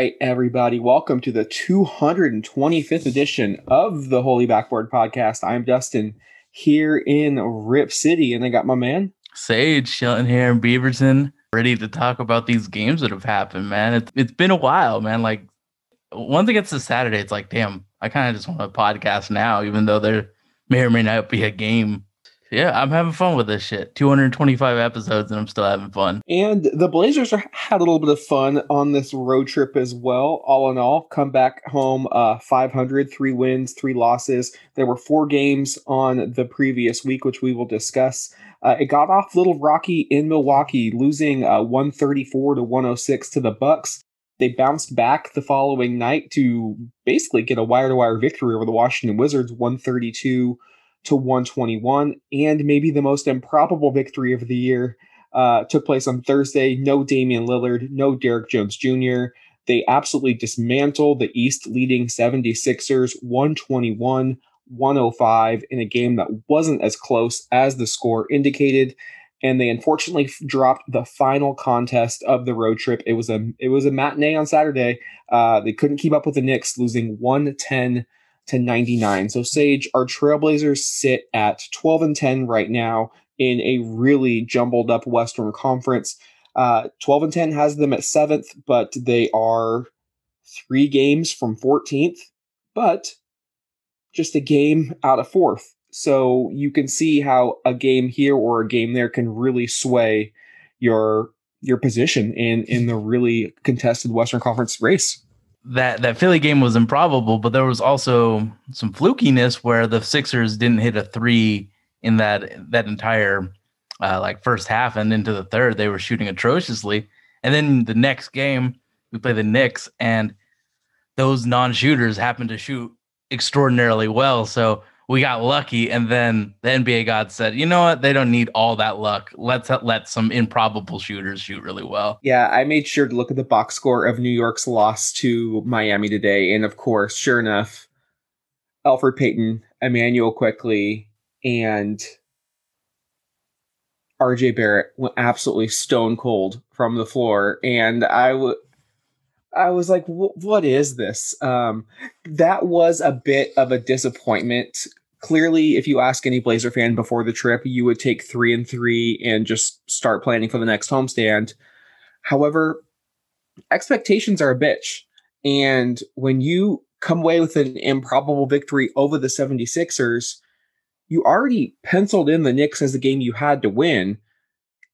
right, everybody, welcome to the 225th edition of the Holy Backboard Podcast. I'm Dustin here in Rip City, and I got my man. Sage Shelton here in Beaverton, ready to talk about these games that have happened, man. It's it's been a while, man. Like once it gets to Saturday, it's like, damn, I kind of just want a podcast now, even though there may or may not be a game. Yeah, I'm having fun with this shit. 225 episodes and I'm still having fun. And the Blazers are, had a little bit of fun on this road trip as well. All in all, come back home uh, 500, three wins, three losses. There were four games on the previous week, which we will discuss. Uh, it got off little rocky in Milwaukee, losing uh, 134 to 106 to the Bucks. They bounced back the following night to basically get a wire-to-wire victory over the Washington Wizards, 132 to 121, and maybe the most improbable victory of the year uh, took place on Thursday. No Damian Lillard, no Derrick Jones Jr. They absolutely dismantled the East leading 76ers 121 105 in a game that wasn't as close as the score indicated. And they unfortunately f- dropped the final contest of the road trip. It was a it was a matinee on Saturday. Uh, they couldn't keep up with the Knicks, losing 110 to 99. So Sage, our Trailblazers sit at 12 and 10 right now in a really jumbled up Western Conference. Uh, 12 and 10 has them at seventh, but they are three games from 14th, but just a game out of fourth. So you can see how a game here or a game there can really sway your your position in in the really contested Western Conference race that that Philly game was improbable, but there was also some flukiness where the Sixers didn't hit a three in that that entire uh, like first half and into the third. They were shooting atrociously, and then the next game we play the Knicks, and those non-shooters happened to shoot extraordinarily well. So we got lucky, and then the NBA God said, "You know what? They don't need all that luck. Let's let some improbable shooters shoot really well." Yeah, I made sure to look at the box score of New York's loss to Miami today, and of course, sure enough, Elfrid Payton, Immanuel Quickley, and RJ Barrett went absolutely stone cold from the floor, and I would. I was like, "What is this?" Um, that was a bit of a disappointment. Clearly, if you ask any Blazer fan before the trip, you would take three and three and just start planning for the next homestand. However, expectations are a bitch. And when you come away with an improbable victory over the 76ers, you already penciled in the Knicks as the game you had to win.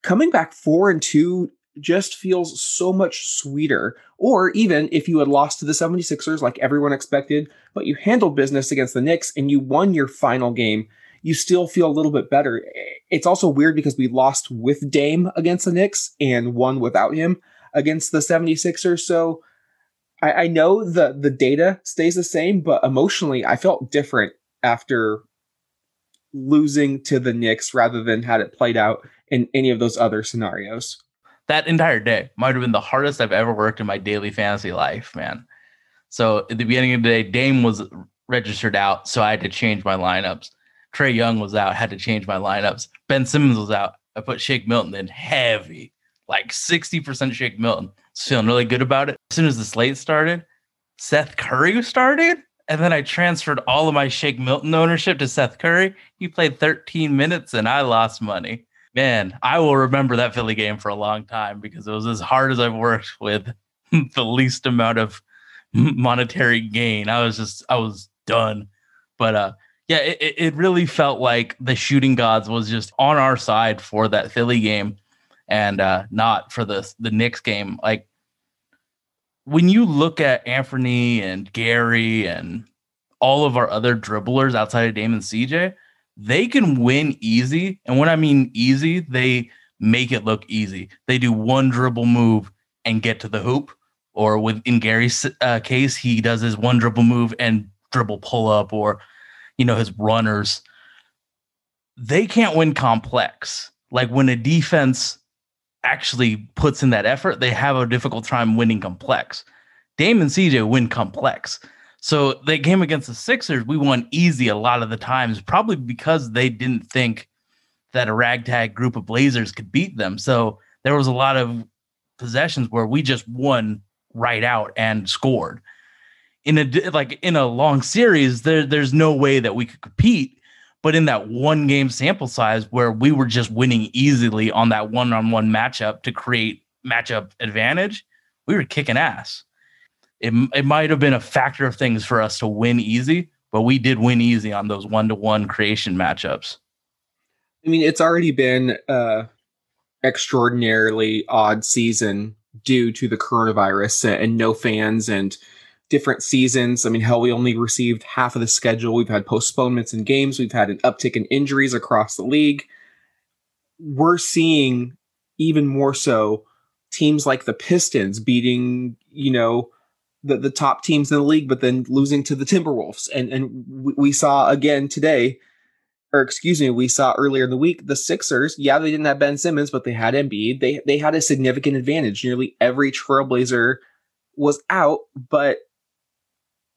Coming back four and two just feels so much sweeter. Or even if you had lost to the 76ers like everyone expected, but you handled business against the Knicks and you won your final game, you still feel a little bit better. It's also weird because we lost with Dame against the Knicks and won without him against the 76ers. So I, I know the the data stays the same, but emotionally I felt different after losing to the Knicks rather than had it played out in any of those other scenarios that entire day might have been the hardest I've ever worked in my daily fantasy life, man. So at the beginning of the day, Dame was registered out, so I had to change my lineups. Trae Young was out, had to change my lineups. Ben Simmons was out. I put Shake Milton in heavy, like 60% Shake Milton. feeling really good about it. As soon as the slate started, Seth Curry started. And then I transferred all of my Shake Milton ownership to Seth Curry. He played 13 minutes and I lost money man, I will remember that Philly game for a long time because it was as hard as I've worked with the least amount of monetary gain. I was just, I was done. But uh, yeah, it, it really felt like the shooting gods was just on our side for that Philly game and uh, not for the the Knicks game. Like when you look at Anthony and Gary and all of our other dribblers outside of Damon CJ, they can win easy. And when I mean easy, they make it look easy. They do one dribble move and get to the hoop. Or with in Gary's uh, case, he does his one dribble move and dribble pull up, or you know his runners. They can't win complex. Like when a defense actually puts in that effort, they have a difficult time winning complex. Dame and CJ win complex. So the game against the Sixers, we won easy a lot of the times, probably because they didn't think that a ragtag group of Blazers could beat them. So there was a lot of possessions where we just won right out and scored. In a like in a long series, there there's no way that we could compete. But in that one game sample size where we were just winning easily on that one on one matchup to create matchup advantage, we were kicking ass. It, it might have been a factor of things for us to win easy, but we did win easy on those one to one creation matchups. I mean, it's already been uh extraordinarily odd season due to the coronavirus and no fans and different seasons. I mean, hell, we only received half of the schedule. We've had postponements in games. We've had an uptick in injuries across the league. We're seeing even more so teams like the Pistons beating, you know, the, the top teams in the league, but then losing to the Timberwolves. And and we, saw again today or excuse me, we saw earlier in the week the Sixers. Yeah, they didn't have Ben Simmons, but they had Embiid. They they had a significant advantage. Nearly every Trailblazer was out, but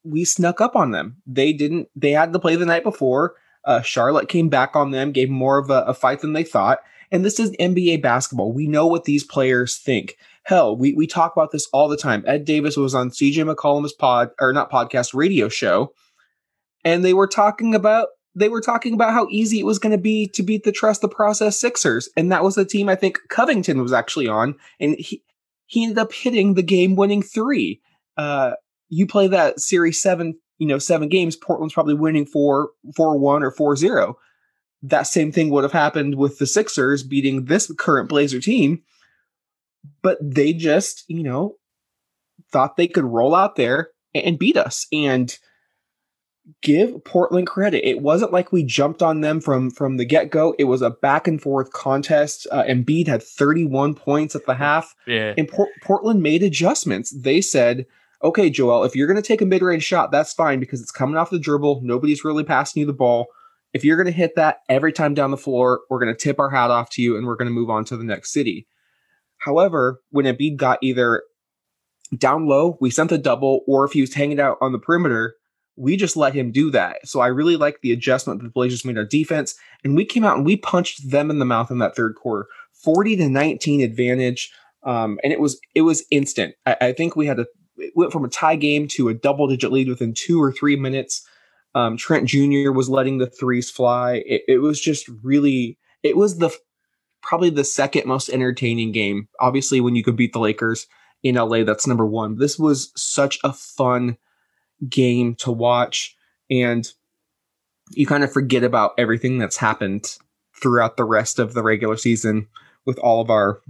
we snuck up on them. They didn't. They had to play the night before. Uh, Charlotte came back on them, gave more of a, a fight than they thought. And this is NBA basketball. We know what these players think. Hell, we, we talk about this all the time. Ed Davis was on CJ McCollum's pod, or not podcast, radio show, and they were talking about they were talking about how easy it was going to be to beat the trust the process Sixers, and that was the team I think Covington was actually on, and he he ended up hitting the game winning three. Uh, you play that series seven, you know, seven games. Portland's probably winning four four one or four zero. That same thing would have happened with the Sixers beating this current Blazer team, but they just you know thought they could roll out there and beat us and give Portland credit. It wasn't like we jumped on them from from the get go. It was a back and forth contest. Uh, Embiid had 31 points at the half. Yeah. And Por- Portland made adjustments. They said, "Okay, Joel, if you're going to take a mid range shot, that's fine because it's coming off the dribble. Nobody's really passing you the ball. If you're going to hit that every time down the floor, we're going to tip our hat off to you and we're going to move on to the next city." However, when Embiid got either down low, we sent the double, or if he was hanging out on the perimeter, we just let him do that. So I really like the adjustment that the Blazers made on defense. And we came out and we punched them in the mouth in that third quarter. 40 to 19 advantage. Um, and it was it was instant. I, I think we had a it went from a tie game to a double digit lead within two or three minutes. Um, Trent Jr. was letting the threes fly. It, it was just really it was the probably the second most entertaining game. Obviously, when you could beat the Lakers in LA, that's number one. This was such a fun game to watch and you kind of forget about everything that's happened throughout the rest of the regular season with all of our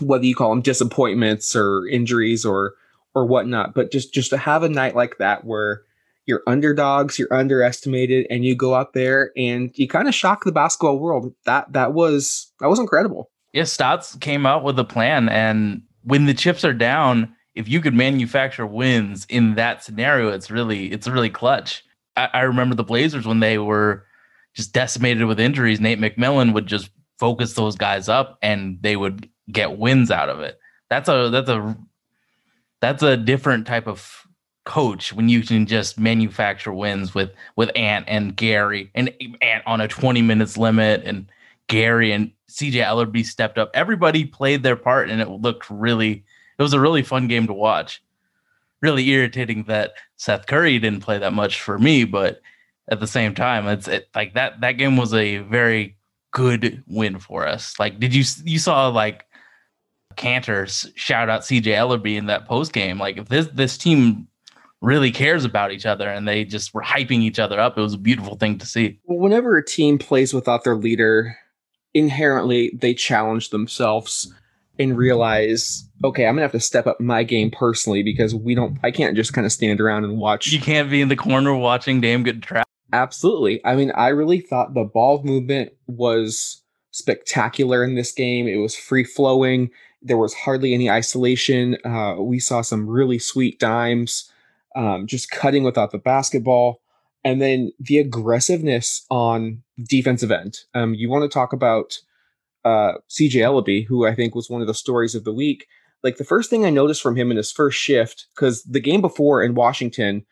whether you call them disappointments or injuries or or whatnot but just just to have a night like that where you're underdogs you're underestimated and you go out there and you kind of shock the basketball world that that was that was incredible Yeah, Stotts came out with a plan, and when the chips are down, if you could manufacture wins in that scenario, it's really it's really clutch. I, I remember the Blazers when they were just decimated with injuries. Nate McMillan would just focus those guys up, and they would get wins out of it. That's a that's a that's a different type of coach when you can just manufacture wins with with Ant and Gary and Ant on a 20 minutes limit and Gary and CJ Elleby stepped up. Everybody played their part and it looked really it was a really fun game to watch. Really irritating that Seth Curry didn't play that much for me, but at the same time, it's it, like that that game was a very good win for us. Like, did you you saw like Kanter shout out CJ Elleby in that post game? Like, if this this team really cares about each other and they just were hyping each other up, it was a beautiful thing to see. Whenever a team plays without their leader, inherently they challenge themselves and realize, okay, I'm gonna have to step up my game personally because we don't. I can't just kind of stand around and watch. You can't be in the corner watching damn good trap. Absolutely. I mean, I really thought the ball movement was spectacular in this game. It was free flowing. There was hardly any isolation. Uh, we saw some really sweet dimes, um, just cutting without the basketball. And then the aggressiveness on defensive end. Um, you want to talk about uh, CJ Elleby, who I think was one of the stories of the week. Like the first thing I noticed from him in his first shift, because the game before in Washington,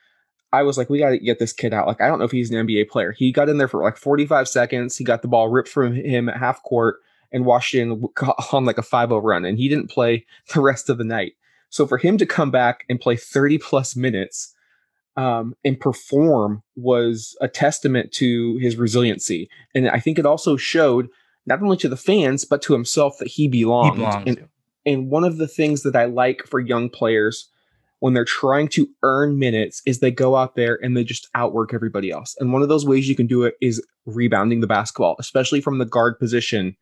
I was like, we got to get this kid out. Like, I don't know if he's an NBA player. He got in there for like 45 seconds. He got the ball ripped from him at half court, and Washington on like a 5 0 run, and he didn't play the rest of the night. So for him to come back and play 30 plus minutes um, and perform was a testament to his resiliency. And I think it also showed not only to the fans, but to himself that he belonged. He belongs. And, and one of the things that I like for young players when they're trying to earn minutes is they go out there and they just outwork everybody else. And one of those ways you can do it is rebounding the basketball, especially from the guard position.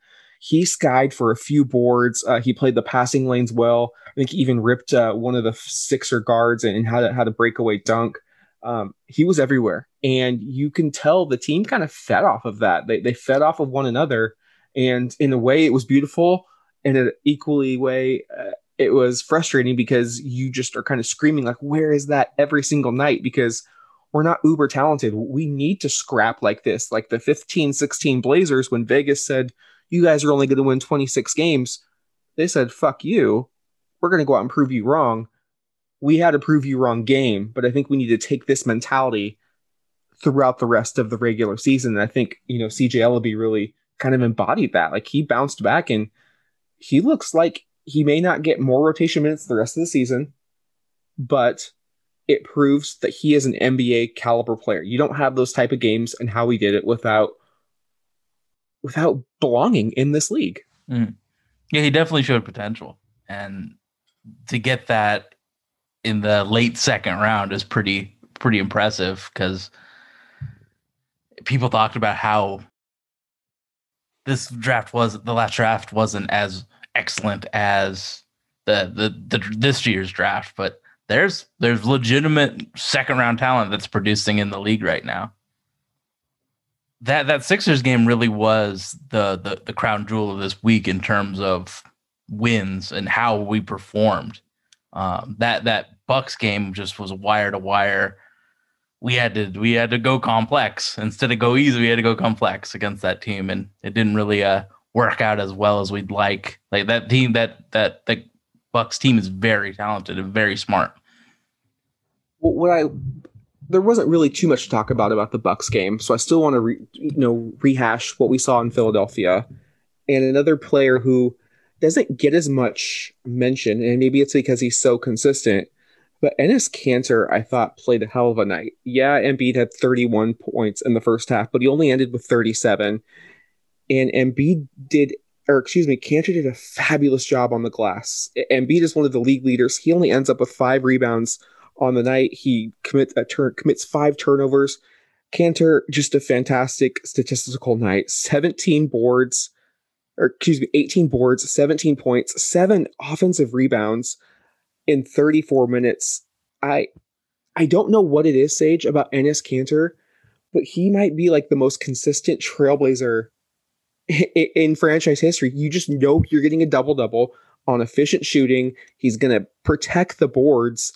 He skied for a few boards. Uh, he played the passing lanes well. I think he even ripped uh, one of the sixer guards and, had a, had a breakaway dunk. Um, he was everywhere, and you can tell the team kind of fed off of that. They they fed off of one another, and in a way, it was beautiful. In an equally way, uh, it was frustrating because you just are kind of screaming like, "Where is that?" every single night because we're not uber talented. We need to scrap like this, like the 15, 16 Blazers when Vegas said, "You guys are only going to win 26 games." They said, "Fuck you." We're going to go out and prove you wrong we had a prove you wrong game, but I think we need to take this mentality throughout the rest of the regular season. And I think, you know, CJ Elleby really kind of embodied that. Like he bounced back and he looks like he may not get more rotation minutes the rest of the season, but it proves that he is an NBA caliber player. You don't have those type of games and how he did it without without belonging in this league. Mm. Yeah, he definitely showed potential. And to get that in the late second round is pretty pretty impressive because people talked about how this draft was the last draft wasn't as excellent as the the, the this year's draft, but there's there's legitimate second round talent that's producing in the league right now. That that Sixers game really was the the, the crown jewel of this week in terms of wins and how we performed. Um, that that Bucks game just was wire to wire. We had to we had to go complex instead of go easy. We had to go complex against that team, and it didn't really uh, work out as well as we'd like. Like that team, that that the Bucks team is very talented and very smart. What I there wasn't really too much to talk about about the Bucks game, so I still want to re, you know rehash what we saw in Philadelphia, and another player who doesn't get as much mention, and maybe it's because he's so consistent, but Enes Kanter, I thought, played a hell of a night. Yeah, Embiid had 31 points in the first half, but he only ended with 37. And Embiid did, or excuse me, Kanter did a fabulous job on the glass. Embiid is one of the league leaders. He only ends up with five rebounds on the night. He commit, uh, turn, commits five turnovers. Kanter just a fantastic statistical night. 17 boards, or excuse me, 18 boards, 17 points, seven offensive rebounds in 34 minutes. I I don't know what it is, Sage, about Enes Kanter, but he might be like the most consistent trailblazer in franchise history. You just know you're getting a double double on efficient shooting. He's going to protect the boards.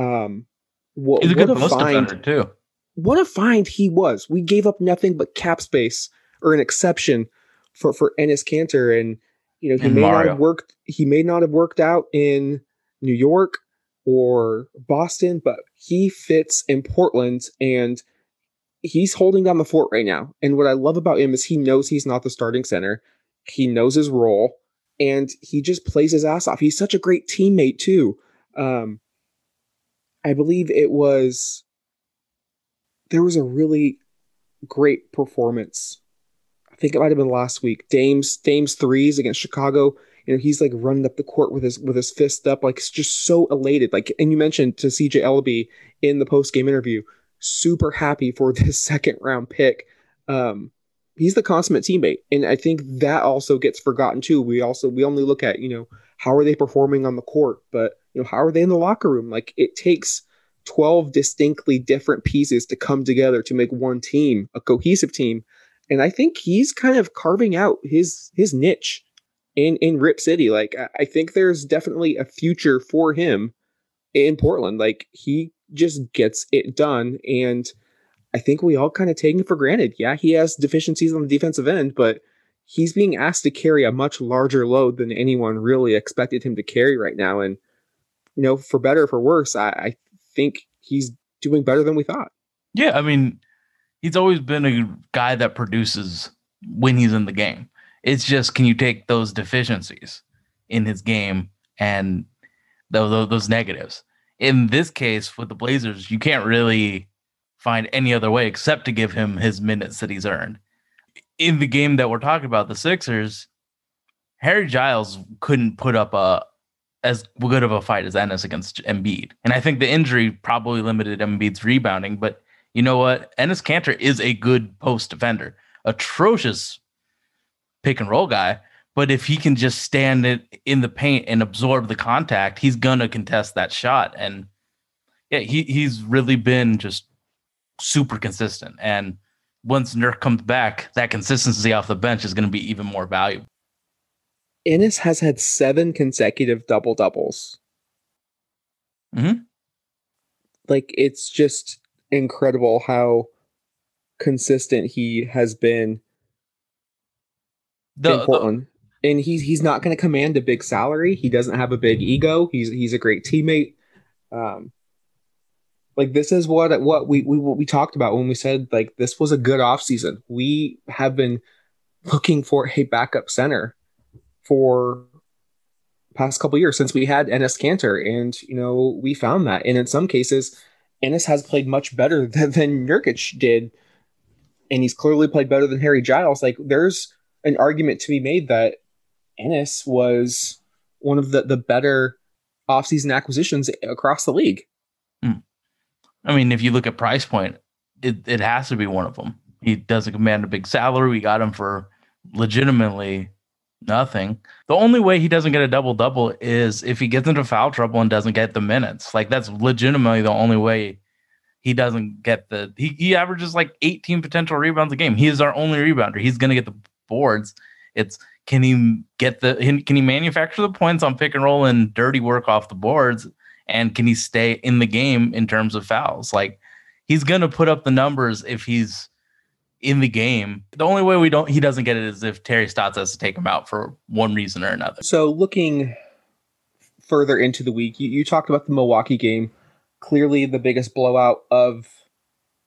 Um, what, He's a good post find, defender too. What a find he was. We gave up nothing but cap space or an exception for for Enes Kanter, and you know he And may not have worked. He may not have worked out in New York or Boston, but he fits in Portland and he's holding down the fort right now. And what I love about him is he knows he's not the starting center. He knows his role and he just plays his ass off. He's such a great teammate too. Um I believe it was there was a really great performance. I think it might have been last week. Dame's Dame's threes against Chicago you know he's like running up the court with his with his fist up like it's just so elated like and you mentioned to cj Elleby in the post-game interview super happy for this second round pick um he's the consummate teammate and i think that also gets forgotten too we also we only look at you know how are they performing on the court but you know how are they in the locker room like it takes 12 distinctly different pieces to come together to make one team a cohesive team and i think he's kind of carving out his his niche in in Rip City. Like I- I think there's definitely a future for him in Portland. Like he just gets it done, and I think we all kind of take him for granted. Yeah, he has deficiencies on the defensive end, but he's being asked to carry a much larger load than anyone really expected him to carry right now. And, you know, for better or for worse, I, I think he's doing better than we thought. Yeah, I mean, he's always been a guy that produces when he's in the game. It's just can you take those deficiencies in his game and those, those negatives? In this case, with the Blazers, you can't really find any other way except to give him his minutes that he's earned. In the game that we're talking about, the Sixers, Harry Giles couldn't put up a as good of a fight as Enes against Embiid. And I think the injury probably limited Embiid's rebounding, but you know what? Enes Kanter is a good post defender, atrocious pick and roll guy. But if he can just stand it in the paint and absorb the contact, he's gonna contest that shot. And yeah, he he's really been just super consistent. And once Nurk comes back, that consistency off the bench is to be even more valuable. Enes has had seven consecutive double doubles. Mhm. Like it's just incredible how consistent he has been The, in the- Portland. and he's he's not going to command a big salary. He doesn't have a big ego. He's he's a great teammate. Um, like this is what what we we what we talked about when we said like this was a good offseason. We have been looking for a backup center for past couple years since we had Enes Kanter, and you know we found that. And in some cases, Enes has played much better than, than Nurkic did, and he's clearly played better than Harry Giles. Like there's an argument to be made that Enes was one of the the better offseason acquisitions across the league. Hmm. I mean, if you look at price point, it, it has to be one of them. He doesn't command a big salary. We got him for legitimately nothing. The only way he doesn't get a double double is if he gets into foul trouble and doesn't get the minutes. Like that's legitimately the only way he doesn't get the he, he averages like 18 potential rebounds a game. He is our only rebounder. He's gonna get the boards. It's can he get the can he manufacture the points on pick and roll and dirty work off the boards? And can he stay in the game in terms of fouls? Like he's gonna put up the numbers if he's in the game. The only way we don't he doesn't get it is if Terry Stotts has to take him out for one reason or another. So looking further into the week, you, you talked about the Milwaukee game, clearly the biggest blowout of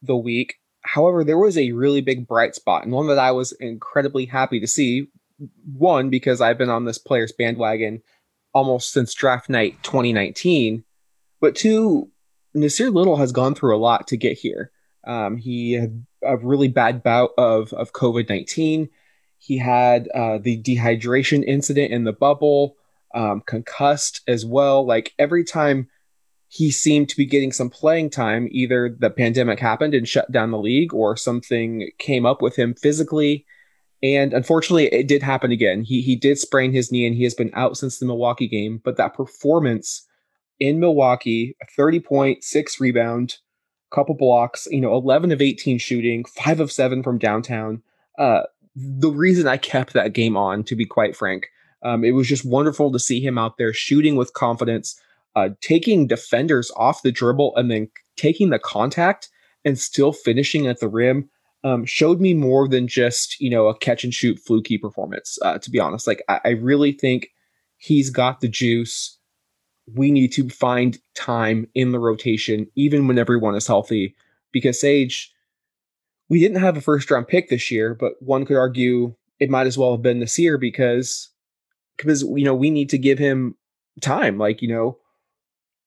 the week. However, there was a really big bright spot and one that I was incredibly happy to see. One, because I've been on this player's bandwagon almost since draft night 2019. But two, Nassir Little has gone through a lot to get here. Um, he had a really bad bout of, of COVID 19. He had uh, the dehydration incident in the bubble, um, concussed as well. Like every time he seemed to be getting some playing time, either the pandemic happened and shut down the league or something came up with him physically. And unfortunately, it did happen again. He, he did sprain his knee and he has been out since the Milwaukee game. But that performance in Milwaukee, 30 point, six rebound, couple blocks, you know, 11 of 18 shooting, five of seven from downtown. Uh, the reason I kept that game on, to be quite frank, um, it was just wonderful to see him out there shooting with confidence, uh, taking defenders off the dribble and then taking the contact and still finishing at the rim. Um, showed me more than just you know a catch and shoot fluky performance. Uh, to be honest, like I, I really think he's got the juice we need to find time in the rotation, even when everyone is healthy. Because Sage, we didn't have a first round pick this year, but one could argue it might as well have been this year because because you know we need to give him time. Like you know,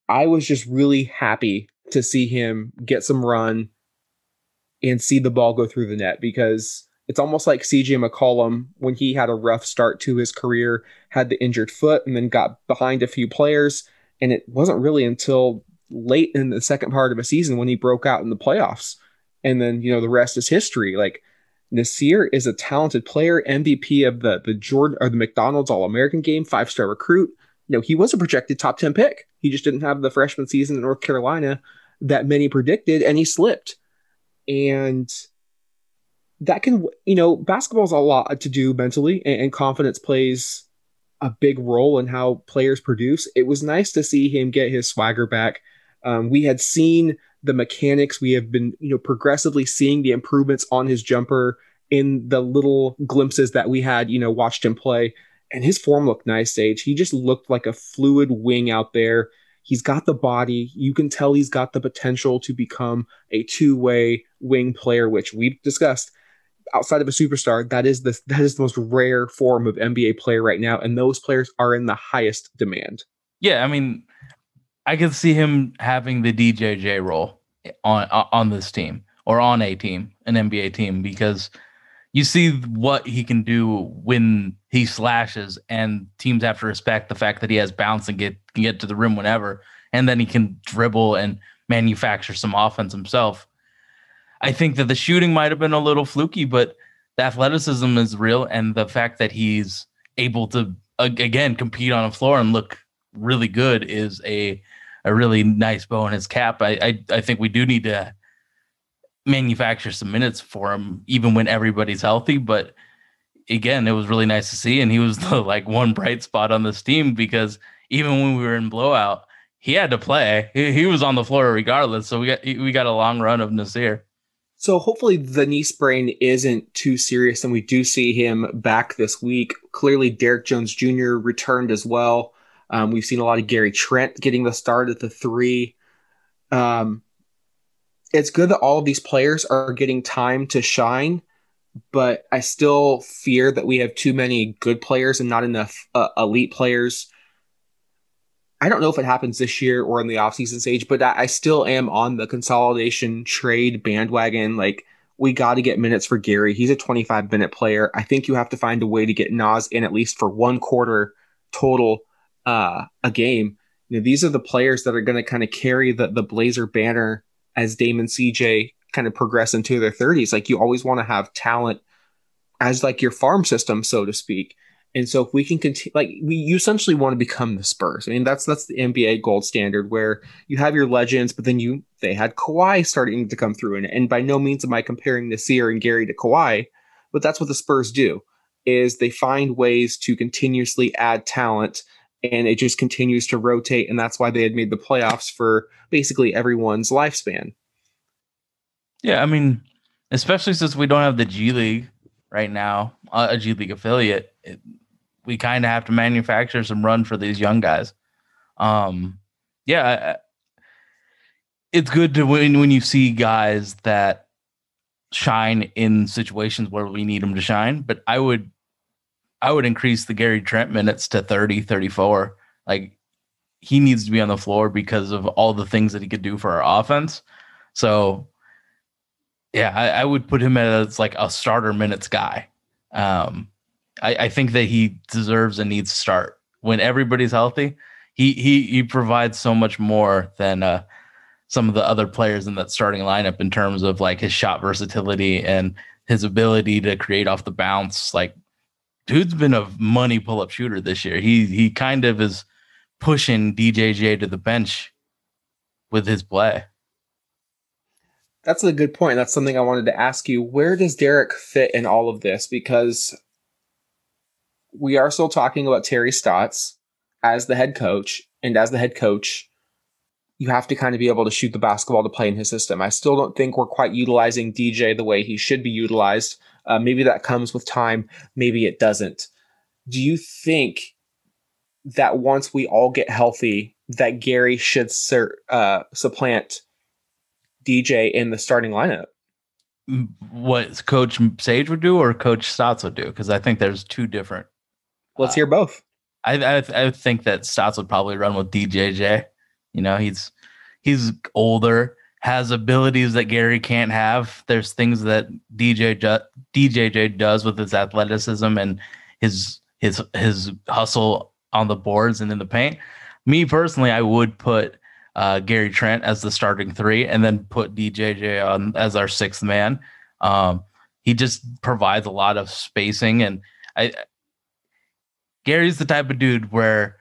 I was just really happy to see him get some run and see the ball go through the net because it's almost like CJ McCollum when he had a rough start to his career, had the injured foot, and then got behind a few players. And it wasn't really until late in the second part of a season when he broke out in the playoffs. And then, you know, the rest is history. Like Nassir is a talented player, MVP of the the Jordan or the McDonald's All American game, five star recruit. You know, he was a projected top 10 pick. He just didn't have the freshman season in North Carolina that many predicted, and he slipped. And that can you know basketball's a lot to do mentally and, and, confidence plays a big role in how players produce it was nice to see him get his swagger back um, we had seen the mechanics we have been you know progressively seeing the improvements on his jumper in the little glimpses that we had, you know, watched him play. And his form looked nice, Sage. He just looked like a fluid wing out there. He's got the body. You can tell he's got the potential to become a two-way wing player, which we've discussed. Outside of a superstar, that is the that is the most rare form of NBA player right now, and those players are in the highest demand. Yeah, I mean, I could see him having the DJJ role on uh, on this team or on a team, an NBA team, because you see what he can do when he slashes, and teams have to respect the fact that he has bounce and get can get to the rim whenever, and then he can dribble and manufacture some offense himself. I think that the shooting might have been a little fluky, but the athleticism is real, and the fact that he's able to again compete on a floor and look really good is a a really nice bow in his cap. I I, I think we do need to manufacture some minutes for him, even when everybody's healthy. But again, it was really nice to see, and he was the like one bright spot on this team because even when we were in blowout, he had to play. He, he was on the floor regardless. So we got we got a long run of Nassir. So hopefully the knee sprain isn't too serious, and we do see him back this week. Clearly, Derrick Jones Jr. returned as well. Um, we've seen a lot of Gary Trent getting the start at the three. Um, it's good that all of these players are getting time to shine, but I still fear that we have too many good players and not enough uh, elite players. I don't know if it happens this year or in the offseason stage, but I, still am on the consolidation trade bandwagon. Like, we got to get minutes for Gary. He's a 25 minute player. I think you have to find a way to get Nas in at least for one quarter total uh, a game. You know, these are the players that are going to kind of carry the the Blazer banner as Damon CJ kind of progress into their 30s. Like you always want to have talent as like your farm system, so to speak. And so if we can continue, like we you essentially want to become the Spurs. I mean, that's that's the NBA gold standard where you have your legends, but then you they had Kawhi starting to come through. And, and by no means am I comparing Nassir and Gary to Kawhi, but that's what the Spurs do is they find ways to continuously add talent and it just continues to rotate and that's why they had made the playoffs for basically everyone's lifespan Yeah, I mean, especially since we don't have the G League right now, uh, a G League affiliate, it, we kind of have to manufacture some run for these young guys. Um, yeah, it's good to when when you see guys that shine in situations where we need them to shine. But I would, I would increase the Gary Trent minutes to 30, 34. Like he needs to be on the floor because of all the things that he could do for our offense. So yeah, I, I would put him as like a starter minutes guy. Um, I, I think that he deserves and needs to start when everybody's healthy. He he he provides so much more than uh, some of the other players in that starting lineup in terms of like his shot versatility and his ability to create off the bounce. Like, dude's been a money pull up shooter this year. He he kind of is pushing DJJ to the bench with his play. That's a good point. That's something I wanted to ask you. Where does Derrick fit in all of this? Because we are still talking about Terry Stotts as the head coach, and as the head coach, you have to kind of be able to shoot the basketball to play in his system. I still don't think we're quite utilizing DJ the way he should be utilized. Uh, maybe that comes with time. Maybe it doesn't. Do you think that once we all get healthy, that Gary should sur- uh, supplant DJ in the starting lineup? What Coach Sage would do or Coach Stotts would do? Because I think there's two different. Let's Uh, hear both. I, I I think that Stotts would probably run with DJJ. You know, he's he's older, has abilities that Gary can't have. There's things that DJ DJJ does with his athleticism and his his his hustle on the boards and in the paint. Me personally, I would put uh, Gary Trent as the starting three, and then put DJJ on as our sixth man. Um, he just provides a lot of spacing, and I Gary's the type of dude where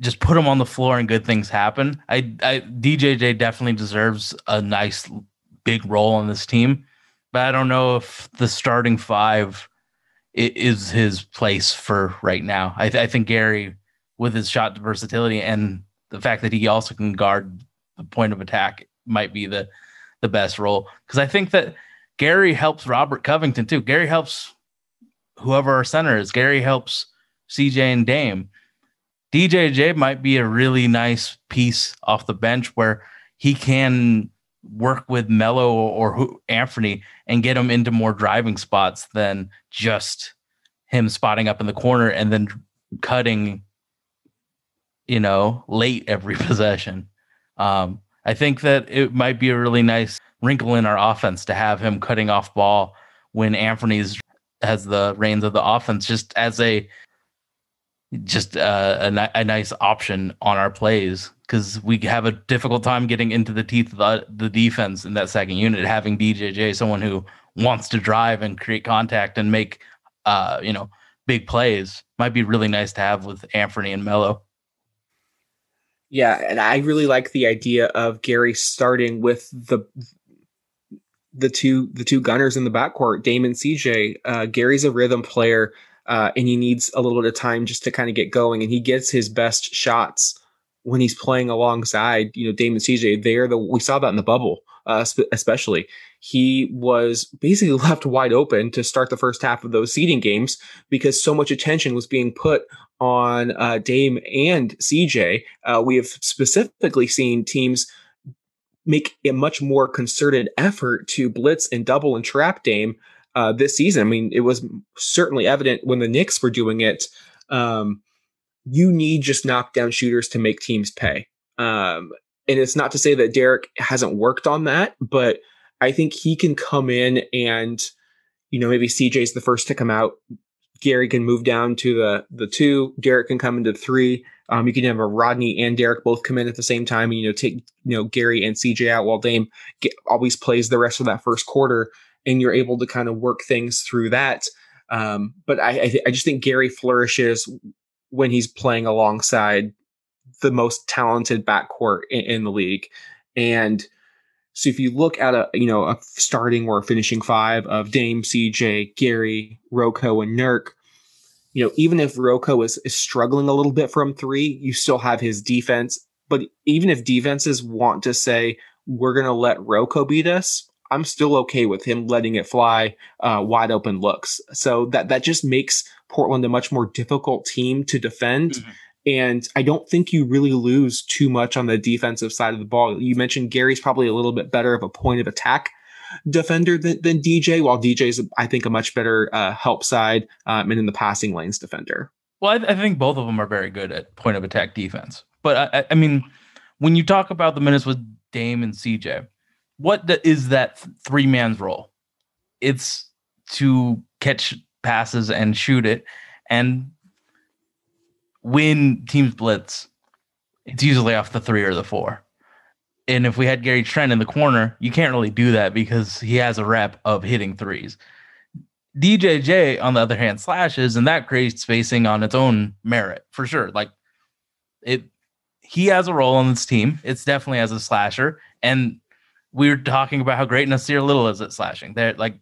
just put him on the floor and good things happen. I, I DJJ definitely deserves a nice big role on this team, but I don't know if the starting five is his place for right now. I, th- I think Gary, with his shot versatility and the fact that he also can guard the point of attack, might be the the best role because I think that Gary helps Robert Covington too. Gary helps whoever our center is. Gary helps CJ and Dame. DJJ might be a really nice piece off the bench where he can work with Melo or who, Anthony and get him into more driving spots than just him spotting up in the corner and then cutting, you know, late every possession. Um, I think that it might be a really nice wrinkle in our offense to have him cutting off ball when Anthony's has the reins of the offense, just as a just uh, a, a, nice option on our plays because we have a difficult time getting into the teeth of the, the defense in that second unit. Having DJJ, someone who wants to drive and create contact and make, uh, you know, big plays, might be really nice to have with Anthony and Melo. Yeah, and I really like the idea of Gary starting with the the two the two gunners in the backcourt, Damon CJ. Uh, Gary's a rhythm player, uh, and he needs a little bit of time just to kind of get going, and he gets his best shots when he's playing alongside, you know, Damon CJ. There, the we saw that in the bubble, uh, especially. He was basically left wide open to start the first half of those seeding games because so much attention was being put on uh, Dame and CJ. Uh, we have specifically seen teams make a much more concerted effort to blitz and double and trap Dame uh, this season. I mean, it was certainly evident when the Knicks were doing it. Um, you need just knockdown shooters to make teams pay. Um, and it's not to say that Derrick hasn't worked on that, but I think he can come in and, you know, maybe CJ's the first to come out. Gary can move down to the the two. Derrick can come into three. Um, you can have a Rodney and Derrick both come in at the same time, and you know take you know Gary and CJ out while Dame get, always plays the rest of that first quarter, and you're able to kind of work things through that. Um, but I I, th- I, just think Gary flourishes when he's playing alongside the most talented backcourt in, in the league, and so if you look at a you know a starting or a finishing five of Dame, CJ, Gary, Roko, and Nurk, you know, even if Roko is, is struggling a little bit from three, you still have his defense. But even if defenses want to say, we're going to let Roko beat us, I'm still okay with him letting it fly uh, wide open looks. So that, that just makes Portland a much more difficult team to defend. Mm-hmm. And I don't think you really lose too much on the defensive side of the ball. You mentioned Gary's probably a little bit better of a point of attack defender than, than DJ, while DJ's, I think, a much better uh, help side um, and in the passing lanes defender. Well, I, I, think both of them are very good at point of attack defense. But I, I mean, when you talk about the minutes with Dame and CJ, what the, is that three man's role? It's to catch passes and shoot it. And when teams blitz, it's usually off the three or the four. And if we had Gary Trent in the corner, you can't really do that because he has a rep of hitting threes. DJJ, on the other hand, slashes, and that creates spacing on its own merit for sure. Like it, he has a role on this team. It's definitely as a slasher, and we were talking about how great Nassir Little is at slashing. There, like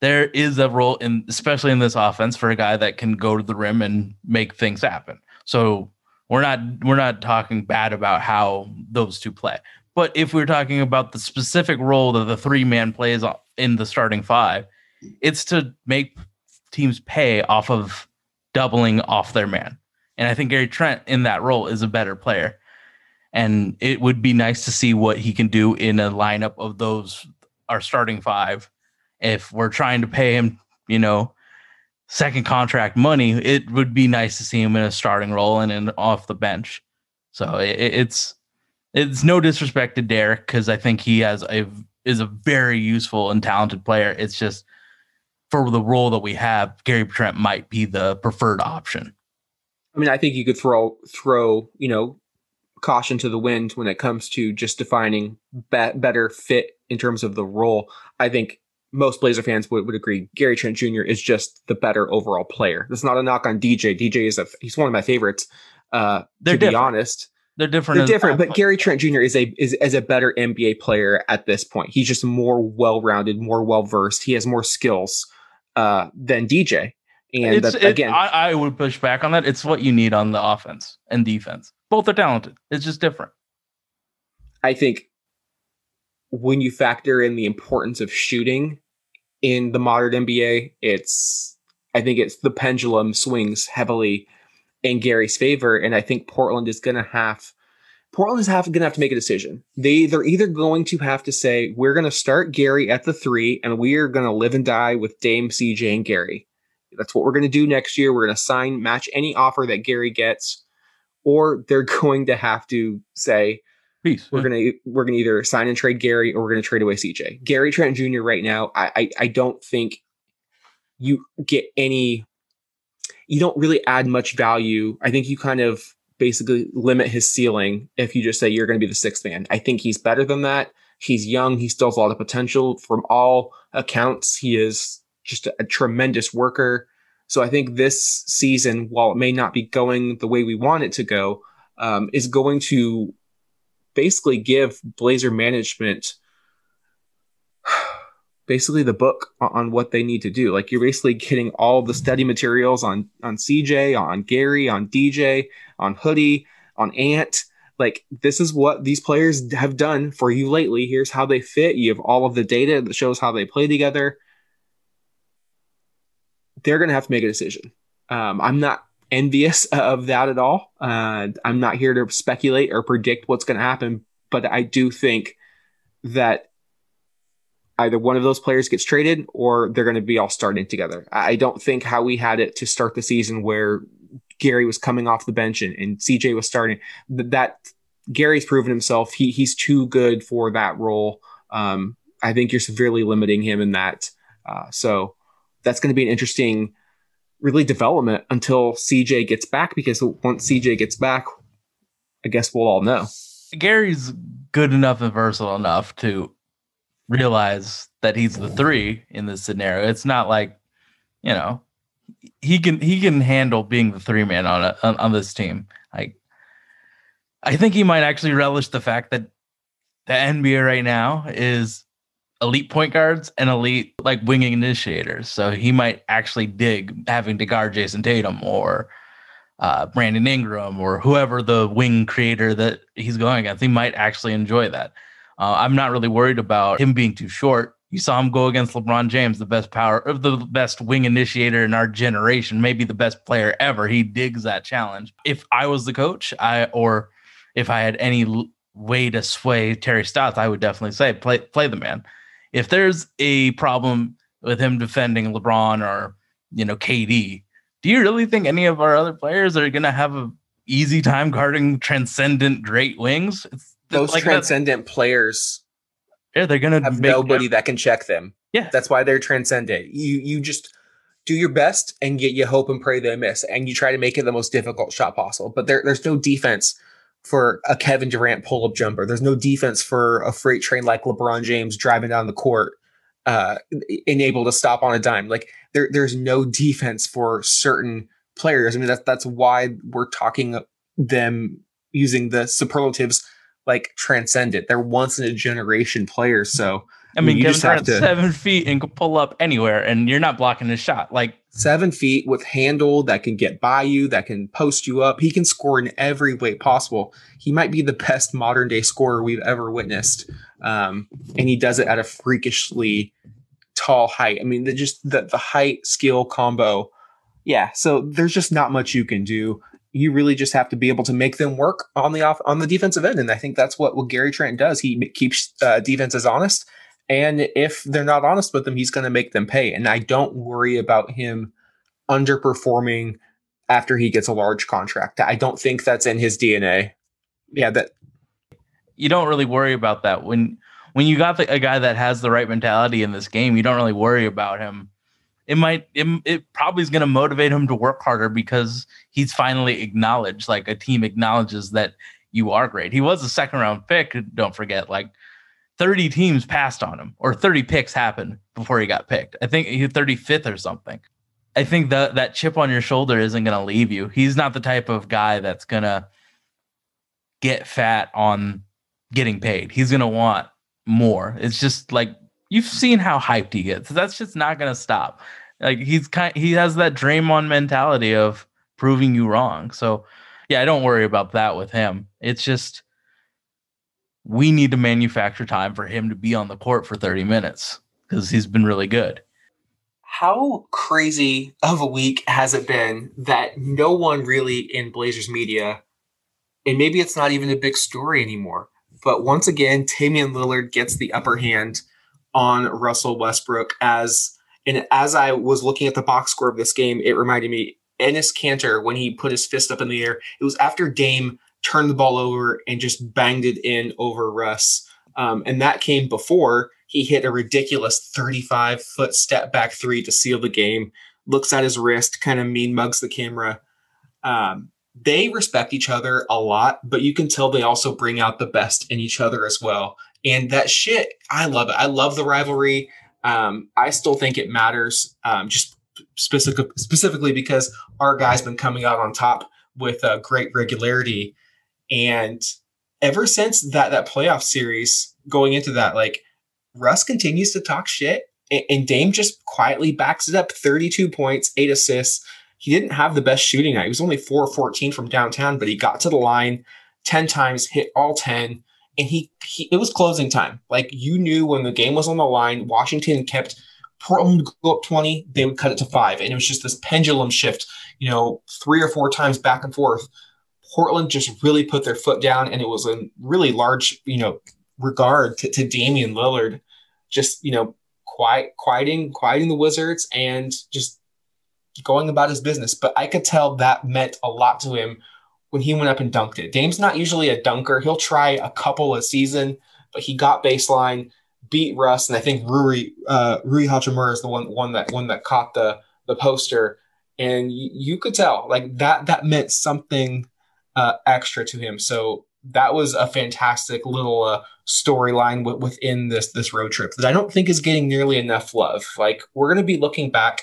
there is a role in, especially in this offense, for a guy that can go to the rim and make things happen. So we're not we're not talking bad about how those two play. But if we're talking about the specific role that the three man plays in the starting five, it's to make teams pay off of doubling off their man. And I think Gary Trent in that role is a better player. And it would be nice to see what he can do in a lineup of those, our starting five. If we're trying to pay him, you know, second contract money, it would be nice to see him in a starting role and in off the bench. So it, it's it's no disrespect to Derrick because I think he has a is a very useful and talented player. It's just for the role that we have, Gary Trent might be the preferred option. I mean, I think you could throw throw you know caution to the wind when it comes to just defining be- better fit in terms of the role. I think most Blazer fans would, would agree Gary Trent Jr. is just the better overall player. That's not a knock on DJ. DJ is a he's one of my favorites. Uh, They're to different. be honest, they're different. They're different, but Gary Trent Jr. is a is, is a better NBA player at this point. He's just more well rounded, more well versed. He has more skills uh, than DJ. And that, again, I, I would push back on that. It's what you need on the offense and defense. Both are talented. It's just different. I think when you factor in the importance of shooting in the modern NBA, it's I think it's the pendulum swings heavily in Gary's favor, and I think Portland is going to have Portland is have, going to have to make a decision. They they're either going to have to say we're going to start Gary at the three, and we are going to live and die with Dame, CJ, and Gary. That's what we're going to do next year. We're going to sign match any offer that Gary gets, or they're going to have to say Peace. we're gonna we're gonna either sign and trade Gary or we're gonna trade away CJ. Gary Trent Jr. right now, I, I I don't think you get any. You don't really add much value. I think you kind of basically limit his ceiling if you just say you're going to be the sixth man. I think he's better than that. He's young. He still has a lot of potential. From all accounts, he is just a, a tremendous worker. So I think this season, while it may not be going the way we want it to go, um, is going to basically give Blazer management basically the book on, what they need to do. Like you're basically getting all the study materials on on CJ, on Gary, on DJ, on Hoodie, on Ant. Like this is what these players have done for you lately. Here's how they fit. You have all of the data that shows how they play together. They're going to have to make a decision. Um, I'm not envious of that at all. Uh, I'm not here to speculate or predict what's going to happen, but I do think that either one of those players gets traded or they're going to be all starting together. I don't think how we had it to start the season where Gary was coming off the bench and, and CJ was starting that, Gary's proven himself. He he's too good for that role. Um, I think you're severely limiting him in that. Uh, so that's going to be an interesting, really development until CJ gets back. Because once CJ gets back, I guess we'll all know. Gary's good enough and versatile enough to realize that he's the three in this scenario. It's not like, you know, he can he can handle being the three man on a, on, on this team. Like, I think he might actually relish the fact that the NBA right now is elite point guards and elite like winging initiators. So he might actually dig having to guard Jayson Tatum or uh, Brandon Ingram or whoever the wing creator that he's going against. He might actually enjoy that. Uh, I'm not really worried about him being too short. You saw him go against LeBron James, the best power of the best wing initiator in our generation, maybe the best player ever. He digs that challenge. If I was the coach, I or if I had any way to sway Terry Stotts, I would definitely say play play the man. If there's a problem with him defending LeBron or you know KD, do you really think any of our other players are going to have a easy time guarding transcendent great wings? It's Those like that- transcendent players yeah, they're going to have nobody that can check them. Yeah. That's why they're transcendent. You you just do your best and get you hope and pray they miss, and you try to make it the most difficult shot possible. But there, there's no defense for a Kevin Durant pull up jumper. There's no defense for a freight train like LeBron James driving down the court, uh, and able to stop on a dime. Like there, there's no defense for certain players. I mean, that's that's why we're talking them using the superlatives like transcendent. They're once in a generation players. So I mean, you Kevin just have Durant's to- seven feet and can pull up anywhere, and you're not blocking his shot. Like, seven feet with handle that can get by you, that can post you up. He can score in every way possible. He might be the best modern day scorer we've ever witnessed, um, and he does it at a freakishly tall height. I mean, the just the the height skill combo. Yeah, so there's just not much you can do. You really just have to be able to make them work on the off on the defensive end, and I think that's what what Gary Trent does. He keeps uh, defenses honest, and if they're not honest with them, he's going to make them pay. And I don't worry about him underperforming after he gets a large contract. I don't think that's in his DNA. Yeah, that you don't really worry about that when when you got the, a guy that has the right mentality in this game. You don't really worry about him. It might it, it probably is going to motivate him to work harder because he's finally acknowledged. Like a team acknowledges that you are great. He was a second round pick. Don't forget, like. 30 teams passed on him or 30 picks happened before he got picked. I think he 35th or something. I think that that chip on your shoulder isn't going to leave you. He's not the type of guy that's going to get fat on getting paid. He's going to want more. It's just like you've seen how hyped he gets. That's just not going to stop. Like he's kind he has that Draymond mentality of proving you wrong. So, yeah, I don't worry about that with him. It's just we need to manufacture time for him to be on the court for 30 minutes because he's been really good. how crazy of a week has it been that no one really in Blazers media, and maybe it's not even a big story anymore, but once again, Damian Lillard gets the upper hand on Russell Westbrook as and as I was looking at the box score of this game, it reminded me Enes Kanter when he put his fist up in the air. It was after Dame turned the ball over and just banged it in over Russ. Um, and that came before he hit a ridiculous 35 foot step back three to seal the game. Looks at his wrist, kind of mean mugs the camera. Um, they respect each other a lot, but you can tell they also bring out the best in each other as well. And that shit, I love it. I love the rivalry. Um, I still think it matters, um, just specific, specifically because our guy's been coming out on top with a great regularity. And ever since that that playoff series, going into that, like Russ continues to talk shit, and, and Dame just quietly backs it up. Thirty-two points, eight assists. He didn't have the best shooting night. He was only four fourteen from downtown, but he got to the line ten times, hit all ten and he, he it was closing time. Like you knew when the game was on the line, Washington kept Portland go up 20, they would cut it to five. And it was just this pendulum shift, you know, three or four times back and forth. Portland just really put their foot down, and it was a really large, you know, regard to, to Damian Lillard, just, you know, quiet, quieting, quieting the Wizards and just going about his business. But I could tell that meant a lot to him when he went up and dunked it. Dame's not usually a dunker. He'll try a couple a season, but he got baseline, beat Russ, and I think Rui uh, Rui Hachimura is the one one that one that caught the the poster, and y- you could tell like that that meant something uh, extra to him. So that was a fantastic little uh, storyline w- within this this road trip that I don't think is getting nearly enough love. Like we're to be looking back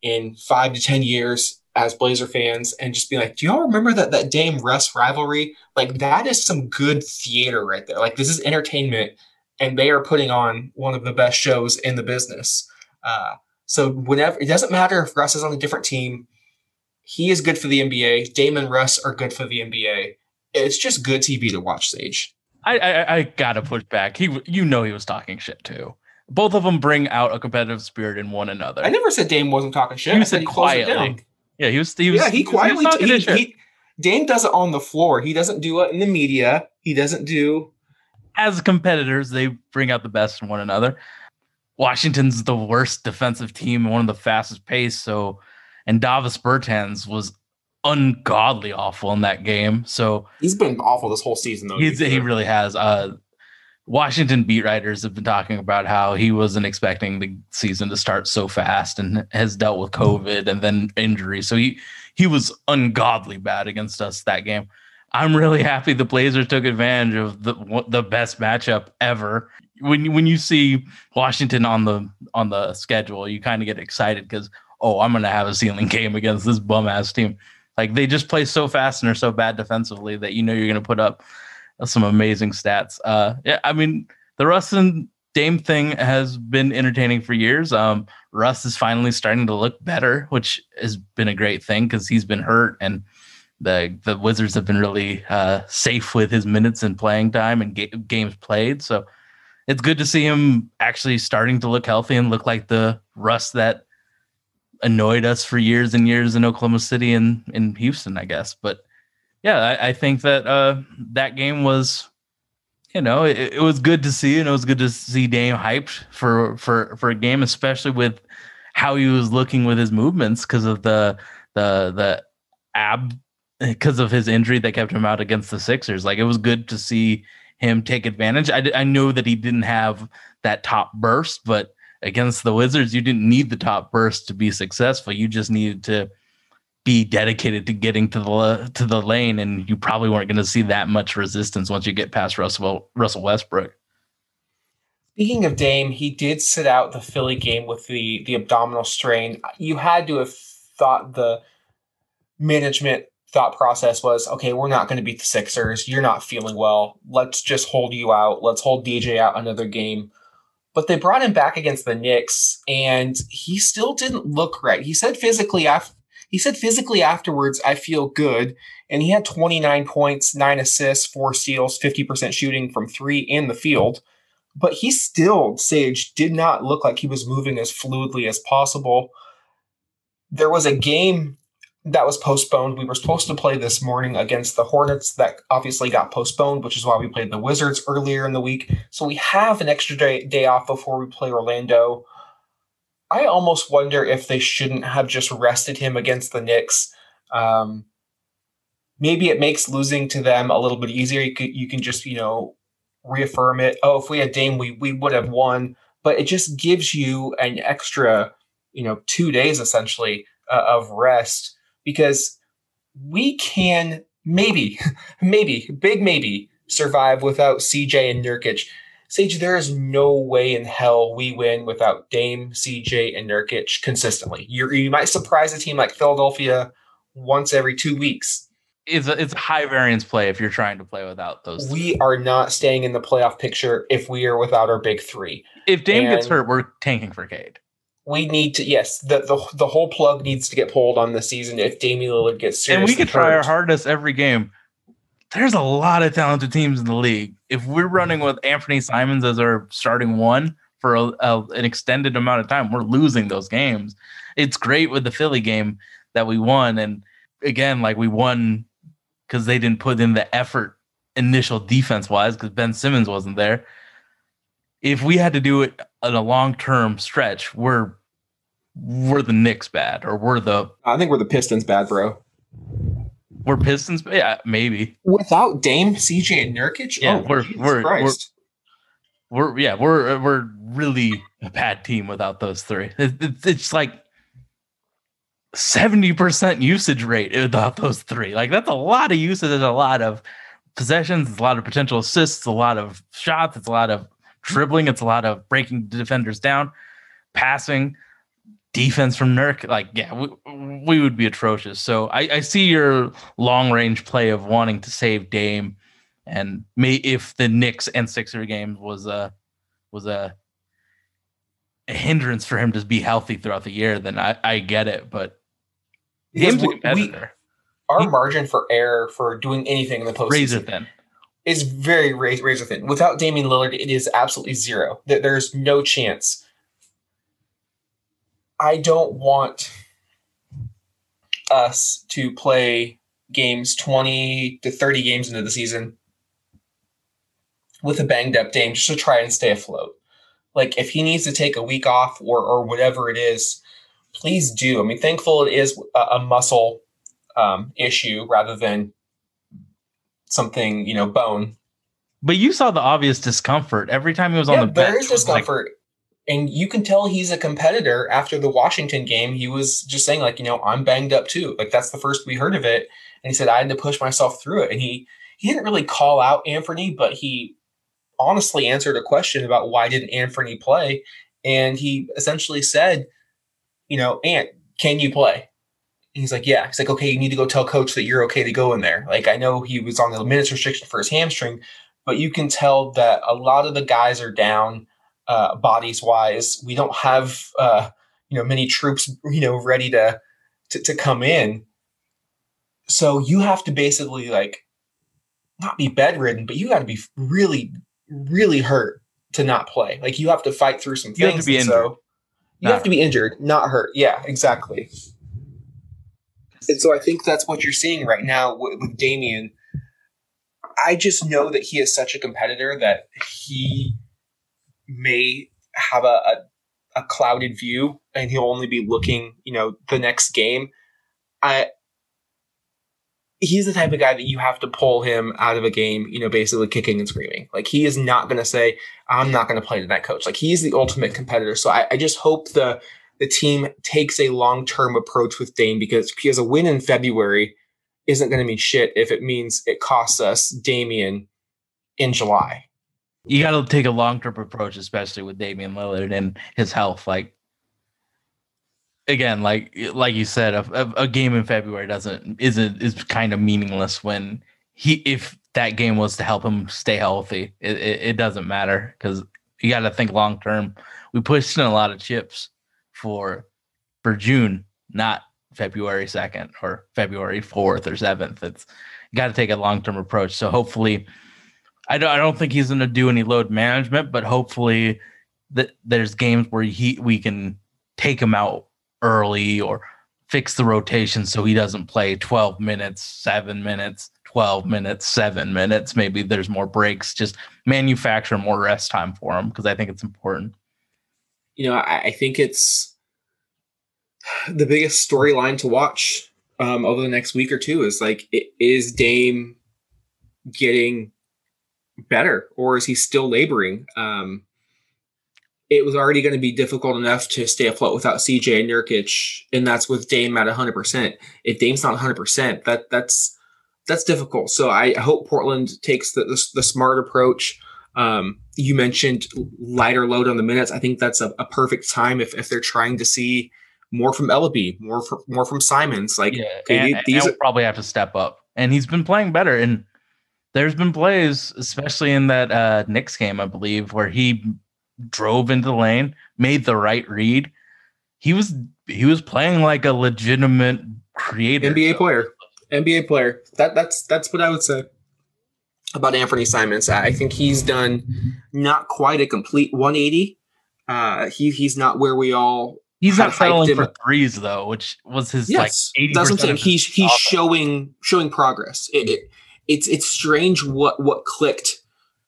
in five to ten years as Blazer fans and just be like, do y'all remember that that Dame Russ rivalry? Like that is some good theater right there. Like this is entertainment, and they are putting on one of the best shows in the business. Uh, so whenever it doesn't matter if Russ is on a different team, he is good for the NBA. Dame and Russ are good for the NBA. It's just good TV to watch, Sage. I, I I gotta push back. He you know he was talking shit too. Both of them bring out a competitive spirit in one another. I never said Dame wasn't talking shit. He I said it quietly. Yeah, he was. He was yeah, he quietly. he, shit. he, Dame does it on the floor. He doesn't do it in the media. He doesn't do. as competitors, they bring out the best in one another. Washington's the worst defensive team, and one of the fastest pace. So, and Davis Bertans was ungodly awful in that game. So He's been awful this whole season, though. he's, he really has. Uh, Washington beat writers have been talking about how he wasn't expecting the season to start so fast and has dealt with COVID and then injury. So he he was ungodly bad against us that game. I'm really happy the Blazers took advantage of the the best matchup ever. When you, when you see Washington on the on the schedule, you kind of get excited because oh, I'm gonna have a ceiling game against this bum ass team. Like they just play so fast and are so bad defensively that you know you're gonna put up some amazing stats. Uh, yeah, I mean the Russ and Dame thing has been entertaining for years. Um, Russ is finally starting to look better, which has been a great thing because he's been hurt and the the Wizards have been really uh, safe with his minutes and playing time and ga- games played. So it's good to see him actually starting to look healthy and look like the Russ that annoyed us for years and years in Oklahoma City and in Houston, I guess. But yeah, I, I think that uh, that game was, you know, it, it was good to see, and it was good to see Dame hyped for for for a game, especially with how he was looking with his movements because of the the the ab because of his injury that kept him out against the Sixers. Like it was good to see him take advantage. I, I know that he didn't have that top burst, but against the Wizards, you didn't need the top burst to be successful. You just needed to be dedicated to getting to the to the lane, and you probably weren't going to see that much resistance once you get past Russell Russell Westbrook. Speaking of Dame, he did sit out the Philly game with the the abdominal strain. You had to have thought the management thought process was okay, we're not going to beat the Sixers. You're not feeling well. Let's just hold you out. Let's hold DJ out another game. But they brought him back against the Knicks, and he still didn't look right. He said physically after he said physically afterwards, I feel good. And he had 29 points, nine assists, four steals, 50% shooting from three in the field. but he still, Sage, did not look like he was moving as fluidly as possible. There was a game that was postponed. We were supposed to play this morning against the Hornets that obviously got postponed, which is why we played the Wizards earlier in the week. So we have an extra day, day off before we play Orlando. I almost wonder if they shouldn't have just rested him against the Knicks. Um, maybe it makes losing to them a little bit easier. You can, you can just, you know, reaffirm it. Oh, if we had Dame, we, we would have won. But it just gives you an extra, you know, two days essentially uh, of rest because we can maybe, maybe, big maybe, survive without CJ and Nurkic. Sage, there is no way in hell we win without Dame, CJ, and Nurkic consistently. you you might surprise a team like Philadelphia once every two weeks. It's a, it's a high variance play if you're trying to play without those. We are not staying in the playoff picture if we are without our big three. If Dame gets hurt, we're tanking for Cade. We need to yes, the the, the whole plug needs to get pulled on the season if Damian Lillard gets seriously and we can try our hardest every game. There's a lot of talented teams in the league. If we're running with Anthony Simons as our starting one for a, a- an extended amount of time, we're losing those games. It's great with the Philly game that we won, and again, like we won because they didn't put in the effort initial defense wise because Ben Simmons wasn't there. If we had to do it in a long term stretch, we're we're the Knicks bad, or we're the I think we're the Pistons bad, bro. we're Pistons. Yeah, maybe. Without Dame, CJ, and Nurkic, Yeah, oh, we're- we're- Christ. we're yeah we're we're really a bad team without those three. It, it- it's like seventy percent usage rate without those three. Like that's a lot of usage. There's a lot of possessions. It's a lot of potential assists. A lot of shots. It's a lot of dribbling. It's a lot of breaking defenders down, passing, defense from Nurk. Like yeah, we, we would be atrocious. So I, I see your long range play of wanting to save Dame and may if the Knicks and Sixer games was a was a a hindrance for him to be healthy throughout the year, then I, I get it. But Dame's a we- our margin for error for doing anything in the postseason razor thin. Is very razor thin. Without Damian Lillard, it is absolutely zero. There- There's no chance. I don't want us to play games 20 to 30 games into the season with a banged up Dame just to try and stay afloat. Like if he needs to take a week off or or whatever it is, please do. I mean, thankful it is a, a muscle um, issue rather than something you know bone. But you saw the obvious discomfort every time he was on the there bench. is it was like, discomfort, and you can tell he's a competitor. After the Washington game, he was just saying like, you know, I'm banged up too. Like that's the first we heard of it, and he said I had to push myself through it. And he he didn't really call out Anthony, but he honestly answered a question about why didn't Anthony play, and he essentially said, you know, Ant, can you play? He's like, yeah. He's like, okay, you need to go tell coach that you're okay to go in there. Like, I know he was on the minutes restriction for his hamstring, but you can tell that a lot of the guys are down uh, bodies wise. We don't have, uh, you know, many troops, you know, ready to, to, to come in. So you have to basically like not be bedridden, but you got to be really, really hurt to not play. Like you have to fight through some You have things. to be and so injured, you not have to be injured, not hurt. Yeah, exactly. And so I think that's what you're seeing right now with, with Damian. I just know that he is such a competitor that he may have a, a, a clouded view and he'll only be looking, you know, the next game. I he's the type of guy that you have to pull him out of a game, you know, basically kicking and screaming. Like he is not going to say, "I'm not going to play to that coach." Like he's the ultimate competitor. So I, I just hope the the team takes a long term approach with Dame because because a win in February isn't going to mean shit if it means it costs us Damian in July. you got to take a long term approach, especially with Damian Lillard and his health. Like again, like like you said, a, a, game in February doesn't isn't is kind of meaningless when he if that game was to help him stay healthy, it it, it doesn't matter because you got to think long term. We pushed in a lot of chips for for June, not February second or February fourth or seventh. It's got to take a long term approach. So hopefully I don't, I don't think he's going to do any load management, but hopefully that there's games where he we can take him out early or fix the rotation so he doesn't play 12 minutes, 7 minutes, 12 minutes, 7 minutes. Maybe there's more breaks, just manufacture more rest time for him because I think it's important. You know, I, I think it's the biggest storyline to watch um, over the next week or two is like, is Dame getting better or is he still laboring? Um, it was already going to be difficult enough to stay afloat without CJ and Nurkic, and that's with Dame at 100%. If Dame's not 100%, that that's that's difficult. So I hope Portland takes the the, the smart approach. Um, you mentioned lighter load on the minutes. I think that's a, a perfect time if, if they're trying to see more from Elleby, more from more from Simons. Like Yeah, okay, and, these- and are, probably have to step up, and he's been playing better. And there's been plays, especially in that uh, Knicks game, I believe, where he drove into the lane, made the right read. He was he was playing like a legitimate creator. NBA player. NBA player. That that's that's what I would say about Anthony Simons. I think he's done not quite a complete 180. Uh, he he's not where we all. He's not settling for threes though, which was his Yes, like eighty. that's what I'm saying. He's he's showing showing progress. It, it, it's it's strange what what clicked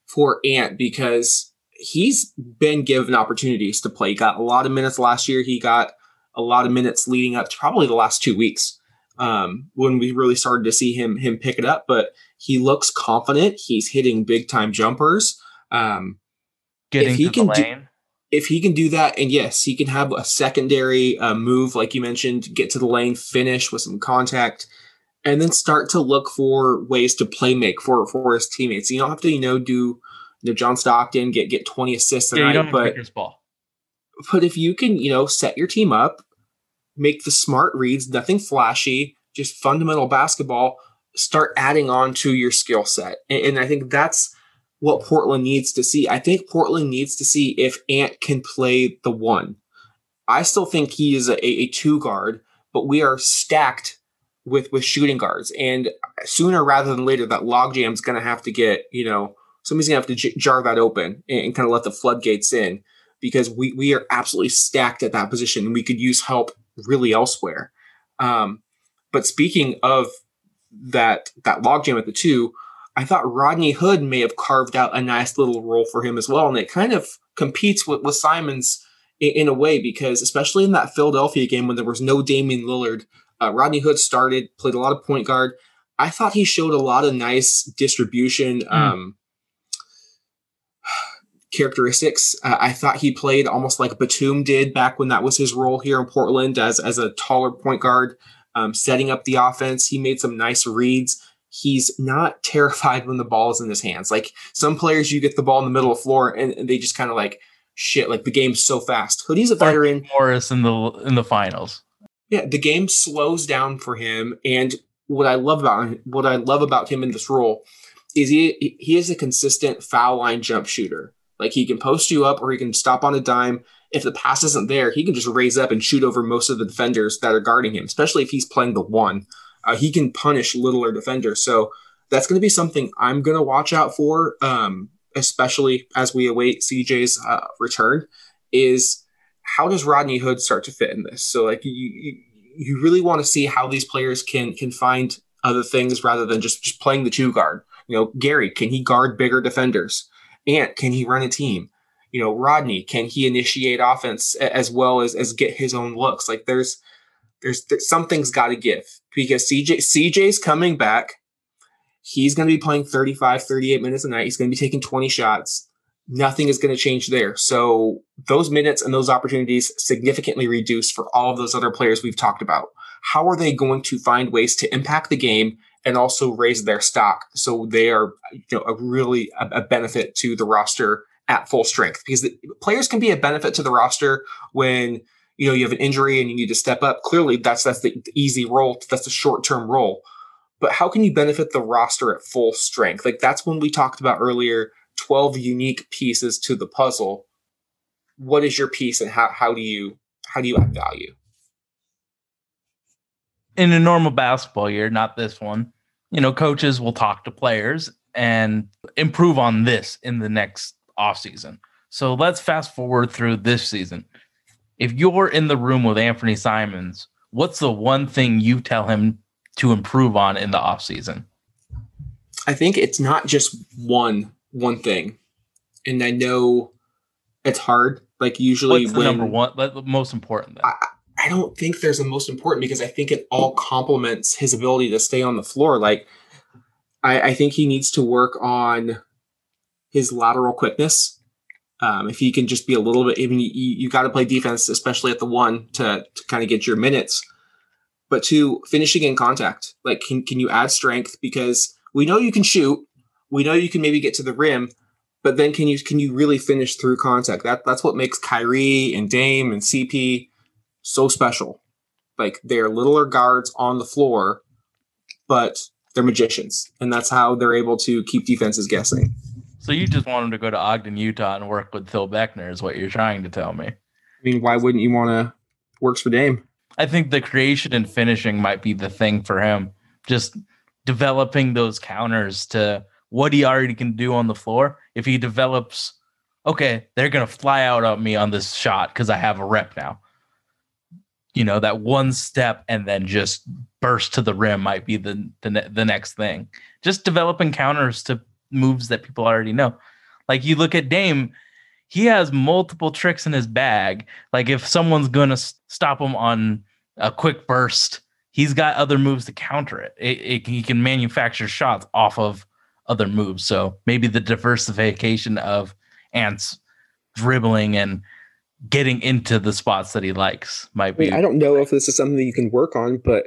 for Ant because he's been given opportunities to play. He got a lot of minutes last year. He got a lot of minutes leading up to probably the last two weeks um, when we really started to see him him pick it up. But he looks confident. He's hitting big time jumpers. Um, getting if he to can the do- lane. If he can do that, and yes, he can have a secondary uh, move, like you mentioned, get to the lane, finish with some contact, and then start to look for ways to play make for for his teammates. You don't have to, you know, do you know John Stockton get get twenty assists yeah, you tonight, don't but pick his ball. but if you can, you know, set your team up, make the smart reads, nothing flashy, just fundamental basketball, start adding on to your skill set. And, and I think that's what Portland needs to see. I think Portland needs to see if Ant can play the one. I still think he is a, a two guard, but we are stacked with with shooting guards. And sooner rather than later, that logjam is going to have to get, you know, somebody's going to have to j- jar that open and, and kind of let the floodgates in because we we are absolutely stacked at that position and we could use help really elsewhere. Um, but speaking of that that logjam at the two, I thought Rodney Hood may have carved out a nice little role for him as well, and it kind of competes with, with Simons in, in a way because especially in that Philadelphia game when there was no Damian Lillard, uh, Rodney Hood started played a lot of point guard. I thought he showed a lot of nice distribution. Um, characteristics. Uh, I thought he played almost like Batum did back when that was his role here in Portland as as a taller point guard, um, setting up the offense. He made some nice reads. He's not terrified when the ball is in his hands. Like some players, you get the ball in the middle of the floor and, they just kind of like shit. Like the game's so fast. Hoodie's a veteran. Morris in the in the finals. Yeah, the game slows down for him, and what I love about him, what I love about him in this role is he he is a consistent foul line jump shooter. Like he can post you up, or he can stop on a dime. If the pass isn't there, he can just raise up and shoot over most of the defenders that are guarding him. Especially if he's playing the one, uh, he can punish littler defenders. So that's going to be something I'm going to watch out for, um, especially as we await CJ's uh, return. Is how does Rodney Hood start to fit in this? So like you you, really want to see how these players can can find other things rather than just just playing the two guard. You know, Gary can he guard bigger defenders? Ant can he run a team? You know, Rodney can he initiate offense as well as as get his own looks? Like there's there's, there's something's got to give because CJ CJ's coming back. He's going to be playing 35, 38 minutes a night. He's going to be taking 20 shots nothing is going to change there. So those minutes and those opportunities significantly reduce for all of those other players we've talked about. How are they going to find ways to impact the game and also raise their stock so they are you know a really a, a benefit to the roster at full strength because the, players can be a benefit to the roster when you know you have an injury and you need to step up clearly that's that's the, easy role that's the short-term role but how can you benefit the roster at full strength like that's when we talked about earlier 12 unique pieces to the puzzle what is your piece and how, how do you how do you add value in a normal basketball year, not this one, you know, coaches will talk to players and improve on this in the next offseason. So let's fast forward through this season. If you're in the room with Anthony Simons, what's the one thing you tell him to improve on in the offseason? I think it's not just one one thing, and I know it's hard. Like usually, What's the when number one, the most important? Then? I don't think there's a most important because I think it all complements his ability to stay on the floor. Like, I, I think he needs to work on his lateral quickness. Um, if he can just be a little bit, even you, you got to play defense, especially at the one to, to kind of get your minutes. But two, finishing in contact. Like, can, can you add strength? Because we know you can shoot, we know you can maybe get to the rim, but then can you can you really finish through contact? That that's what makes Kyrie and Dame and CP so special. Like they're littler guards on the floor, but they're magicians, and that's how they're able to keep defenses guessing. So you just want him to go to Ogden, Utah, and work with Phil Beckner, is what you're trying to tell me. I mean, why wouldn't you want to? Works for Dame. I think the creation and finishing might be the thing for him. Just developing those counters to what he already can do on the floor. If he develops, okay, they're gonna fly out on me on this shot because I have a rep now. You know that one step and then just burst to the rim might be the the, ne- the next thing. Just developing counters to moves that people already know. Like you look at Dame, he has multiple tricks in his bag. Like if someone's gonna stop him on a quick burst, he's got other moves to counter it. It, it. He can manufacture shots off of other moves. So maybe the diversification of Ant's dribbling and getting into the spots that he likes might I be. mean, I don't know if this is something that you can work on, but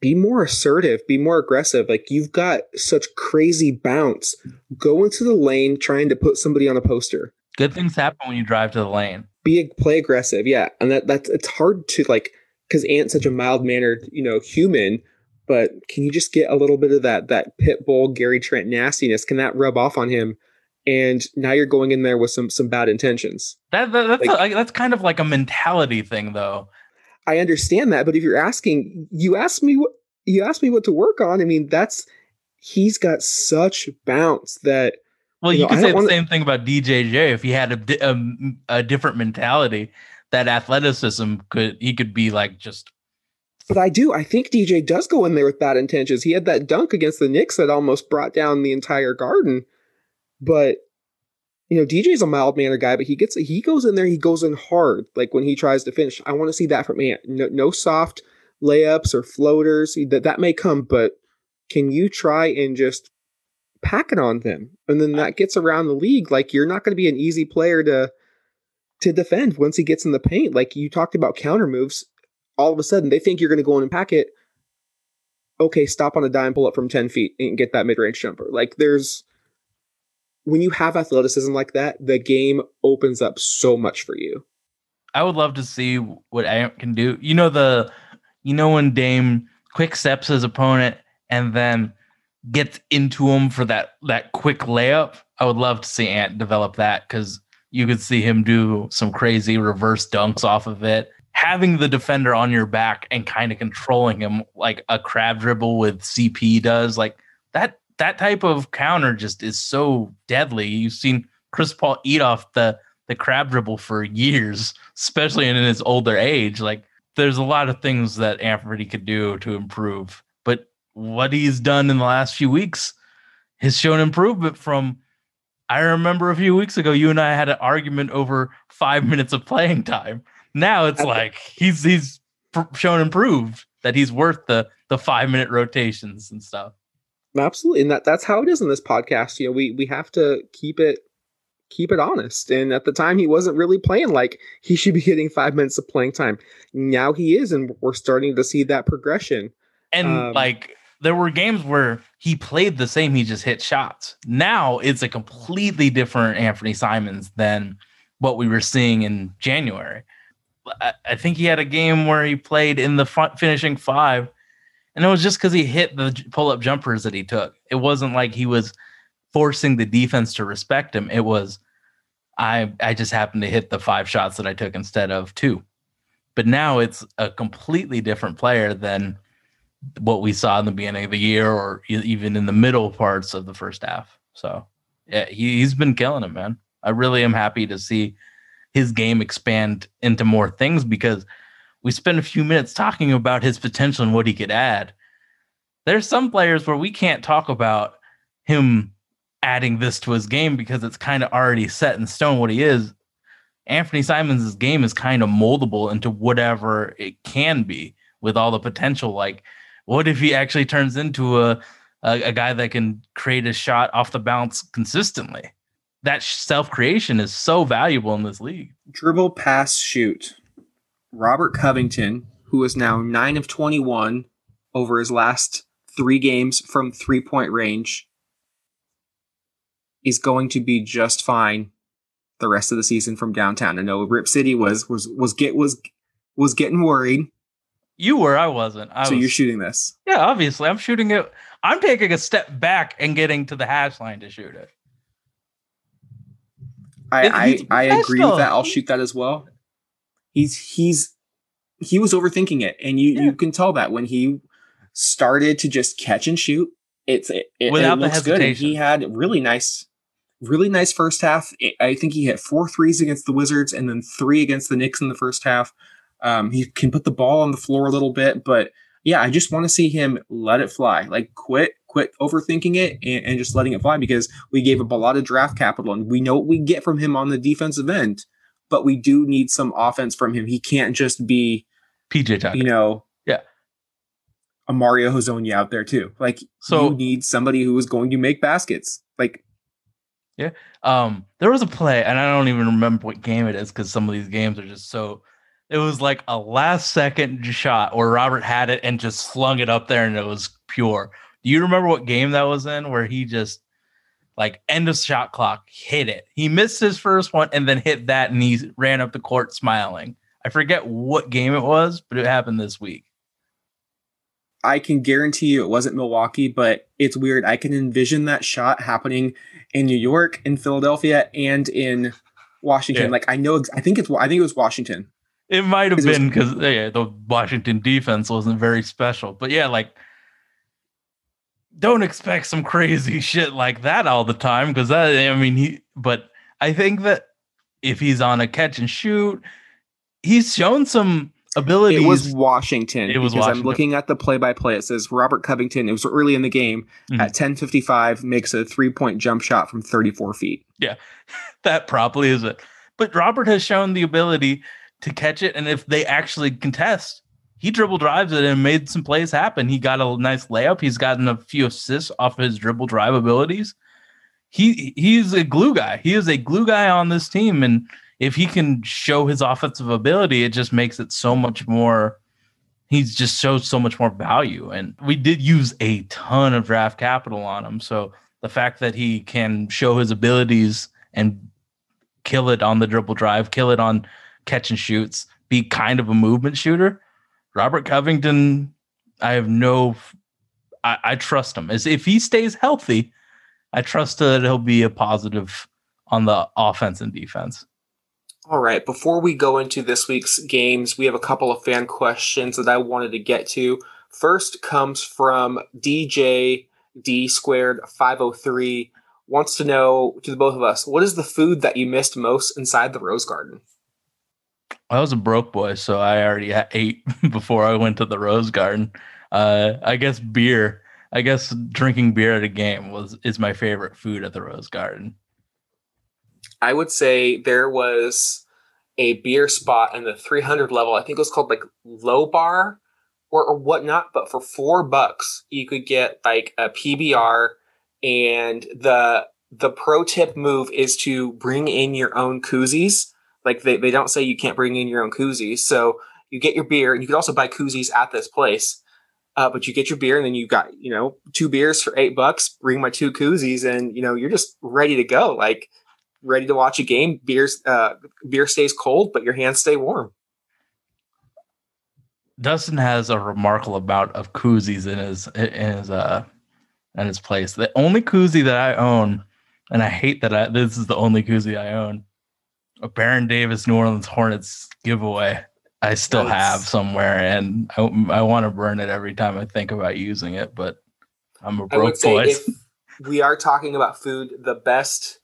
be more assertive, be more aggressive. Like you've got such crazy bounce. Go into the lane trying to put somebody on a poster. Good things happen when you drive to the lane. Be a, play aggressive, yeah. And that that's it's hard to like because Ant's such a mild mannered, you know, human. But can you just get a little bit of that that pit bull Gary Trent nastiness? Can that rub off on him? And now you're going in there with some some bad intentions. That, that that's Like- like, that's kind of like a mentality thing, though. I understand that, but if you're asking, you asked me what you asked me what to work on. I mean, that's he's got such bounce that Well, You know, could say the wanna- same thing about DJJ if he had a, a a different mentality. That athleticism could he could be like just But I do. I think DJ does go in there with bad intentions. He had that dunk against the Knicks that almost brought down the entire garden. But you know, DJ's a mild mannered guy, but he gets he goes in there, he goes in hard. Like when he tries to finish. I want to see that from Ant. No, no soft layups or floaters. That that may come, but can you try and just pack it on them? And then that gets around the league. Like you're not going to be an easy player to to defend once he gets in the paint. Like you talked about counter moves all of a sudden they think you're going to go in and pack it. Okay, stop on a dime, pull up from 10 feet and get that mid range jumper. Like there's, when you have athleticism like that, the game opens up so much for you. I would love to see what Ant can do. You know the, you know when Dame quick steps his opponent and then gets into him for that that quick layup. I would love to see Ant develop that because you could see him do some crazy reverse dunks off of it. Having the defender on your back and kind of controlling him like a crab dribble with CP does, like that that type of counter just is so deadly. You've seen Chris Paul eat off the the crab dribble for years, especially in his older age. Like there's a lot of things that Anthony could do to improve, but what he's done in the last few weeks has shown improvement from I remember a few weeks ago you and I had an argument over 5 minutes of playing time. Now it's like he's he's pr- shown improved that he's worth the the 5 minute rotations and stuff. Absolutely. And that, that's how it is in this podcast. You know, we, we have to keep it, keep it honest. And at the time he wasn't really playing like he should be getting five minutes of playing time. Now he is. And we're starting to see that progression. And Um, like there were games where he played the same, he just hit shots. Now it's a completely different Anthony Simons than what we were seeing in January. I, I think he had a game where he played in the front finishing five, and it was just because he hit the pull up jumpers that he took. It wasn't like he was forcing the defense to respect him. It was I I just happened to hit the five shots that I took instead of two. But now it's a completely different player than what we saw in the beginning of the year or even in the middle parts of the first half. So yeah, he, he's been killing it, man. I really am happy to see his game expand into more things because we spent a few minutes talking about his potential and what he could add. There's some players where we can't talk about him adding this to his game because it's kind of already set in stone what he is. Anthony Simons' game is kind of moldable into whatever it can be with all the potential. Like, what if he actually turns into a, a, a guy that can create a shot off the bounce consistently? That self creation is so valuable in this league. Dribble, pass, shoot. Robert Covington, who is now 9 of 21 over his last three games from three point range, is going to be just fine the rest of the season from downtown. I know Rip City was was was get was was getting worried. You were, I wasn't. I so was, you're shooting this. Yeah, obviously, I'm shooting it. I'm taking a step back and getting to the hash line to shoot it. I It- I, I agree with that. I'll shoot that as well. He's he's he was overthinking it, and you Yeah. you can tell that when he started to just catch and shoot. It's it, it, Without it the looks good. And he had really nice, really nice first half. I- I think he hit four threes against the Wizards, and then three against the Knicks in the first half. Um, he can put the ball on the floor a little bit, but yeah, I just want to see him let it fly. Like quit, quit overthinking it and, and just letting it fly because we gave up a lot of draft capital and we know what we get from him on the defensive end, but we do need some offense from him. He can't just be, PJ Tucker. you know, Yeah. a Mario Hezonja out there too. Like So- you need somebody who is going to make baskets. Like yeah. Um, there was a play, and I don't even remember what game it is because some of these games are just so. It was like a last second shot where Robert had it and just slung it up there, and it was pure. Do you remember what game that was in where he just like end of shot clock hit it? He missed his first one and then hit that, and he ran up the court smiling. I forget what game it was, but it happened this week. I can guarantee you it wasn't Milwaukee, but it's weird. I can envision that shot happening in New York, in Philadelphia, and in Washington. Yeah. Like I know, I think it's, I think it was Washington. It might have been because yeah, the Washington defense wasn't very special, but yeah, like don't expect some crazy shit like that all the time because that I mean he. But I think that if he's on a catch and shoot, he's shown some abilities. It was Washington. It was because Washington. I'm looking at the play-by-play. It says Robert Covington. It was early in the game Mhm. at 10:55 makes a three-point jump shot from 34 feet. Yeah, that probably is it. But Robert has shown the ability to catch it, and if they actually contest, he dribble drives it and made some plays happen. He got a nice layup. He's gotten a few assists off his dribble drive abilities. He he's a glue guy. He is a glue guy on this team, and if he can show his offensive ability, it just makes it so much more. He's just shows so much more value, and we did use a ton of draft capital on him. So the fact that he can show his abilities and kill it on the dribble drive, kill it on catch and shoots, be kind of a movement shooter. Robert Covington, I have no, I, I trust him. As if he stays healthy, I trust that he'll be a positive on the offense and defense. All right, before we go into this week's games, we have a couple of fan questions that I wanted to get to. First comes from DJ D squared 503 wants to know to the both of us, what is the food that you missed most inside the Rose Garden? I was a broke boy, so I already ate before I went to the Rose Garden. Uh, I guess beer. I guess drinking beer at a game was is my favorite food at the Rose Garden. I would say there was a beer spot in the 300 level. I think it was called like Low Bar or, or whatnot. But for four bucks, you could get like a PBR. And the the pro tip move is to bring in your own koozies. Like they, they don't say you can't bring in your own koozies. So you get your beer, and you could also buy koozies at this place. Uh, but you get your beer, and then you got you know two beers for eight bucks. Bring my two koozies, and you know you're just ready to go. Like ready to watch a game. Beers, uh, beer stays cold, but your hands stay warm. Dustin has a remarkable amount of koozies in his in his uh in his place. The only koozie that I own, and I hate that I this is the only koozie I own, a Baron Davis New Orleans Hornets giveaway. I still That's- have somewhere, and I, I want to burn it every time I think about using it, but I'm a broke boy. if we are talking about food, the best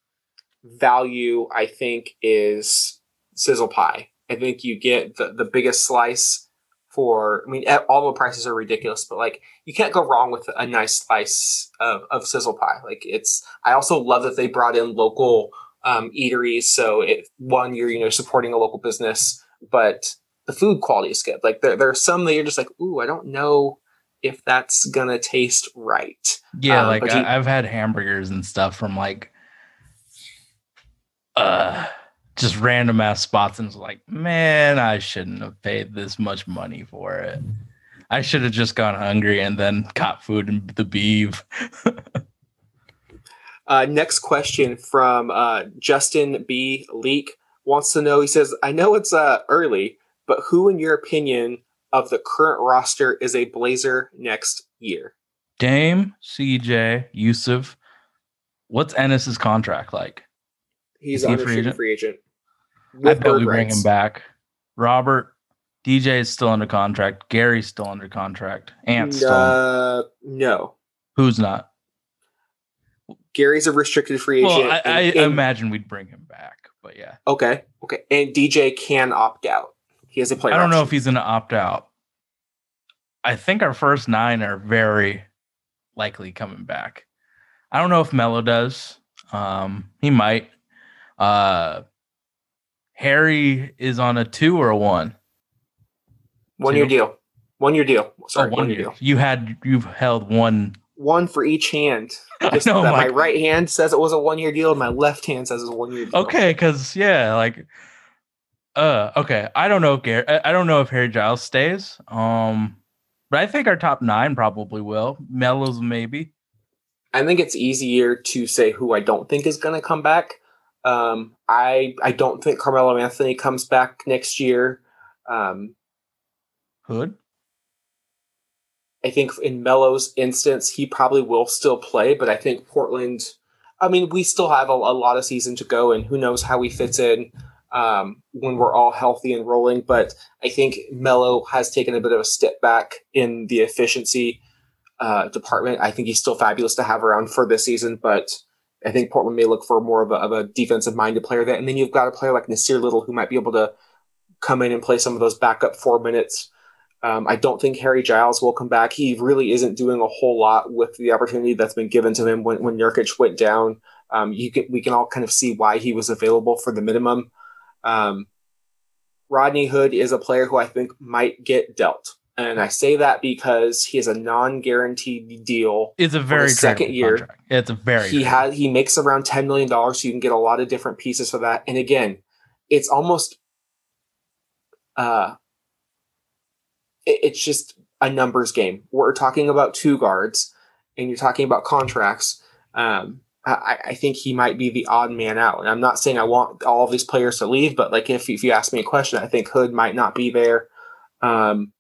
value I think is sizzle pie. I think you get the, the biggest slice for. I mean, all the prices are ridiculous, but like you can't go wrong with a nice slice of, of sizzle pie. Like it's. I also love that they brought in local um, eateries. So it one you're you know supporting a local business, but the food quality is good. Like there there are some that you're just like, ooh, I don't know if that's gonna taste right. yeah, um, like but you- I, I've had hamburgers and stuff from like uh just random ass spots, and it's like, man, I shouldn't have paid this much money for it. I should have just gone hungry and then caught food in the beef. Uh, next question from uh, Justin B. Leak wants to know. He says, "I know it's uh, early, but who, in your opinion, of the current roster is a Blazer next year?" Dame, CJ, Jusuf. What's Enes's contract like? He's he a free agent? free agent. I bet we bring him back. Robert, DJ is still under contract. Gary's still under contract. Ant's still. Uh, no, Who's not? Gary's a restricted free agent. Well, I, I and- and- imagine we'd bring him back, but yeah, okay, okay, and DJ can opt out. He has a player. I don't know if he's going to opt out. I think our first nine are very likely coming back. I don't know if Melo does. Um, he might. Uh, Harry is on a two or a one. one year deal. One year deal. Sorry, oh, one year. deal. You had you've held one. One for each hand. Just know, that my right hand says it was a one year deal, and my left hand says it's a one year deal. Okay, because yeah, like, uh, okay. I don't know if Gary, I I don't know if Harry Giles stays. Um, but I think our top nine probably will. Melo's maybe. I think it's easier to say who I don't think is going to come back. Um, I I don't think Carmelo Anthony comes back next year. Um, Hood. I think in Melo's instance, he probably will still play, but I think Portland. I mean, we still have a, a lot of season to go, and who knows how he fits in um, when we're all healthy and rolling. But I think Melo has taken a bit of a step back in the efficiency uh, department. I think he's still fabulous to have around for this season, but I think Portland may look for more of a, of a defensive minded player there. And then you've got a player like Nassir Little who might be able to come in and play some of those backup four minutes. Um, I don't think Harry Giles will come back. He really isn't doing a whole lot with the opportunity that's been given to him when, when Nurkic went down. Um, you can, we can all kind of see why he was available for the minimum. Um, Rodney Hood is a player who I think might get dealt. And I say that because he has a non-guaranteed deal. It's a very second year, Contract. It's a very. he has he makes around ten million dollars, so you can get a lot of different pieces for that. And again, it's almost uh it's just a numbers game. We're talking about two guards, and you're talking about contracts. Um, I, I think he might be the odd man out. And I'm not saying I want all of these players to leave, but like if if you ask me a question, I think Hood might not be there. Um,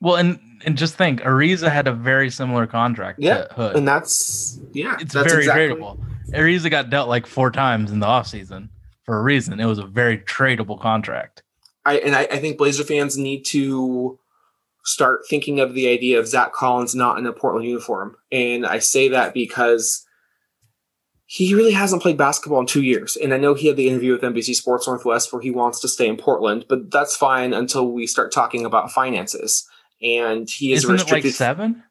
Well, and and just think, Ariza had a very similar contract Yeah, to Hood. and that's yeah, it's that's very exactly- tradable. Ariza got dealt like four times in the offseason for a reason. It was a very tradable contract. I and I, I think Blazer fans need to start thinking of the idea of Zach Collins not in a Portland uniform. And I say that because he really hasn't played basketball in two years. And I know he had the interview with NBC Sports Northwest where he wants to stay in Portland, but that's fine until we start talking about finances. And he is Isn't it like restricted. seven?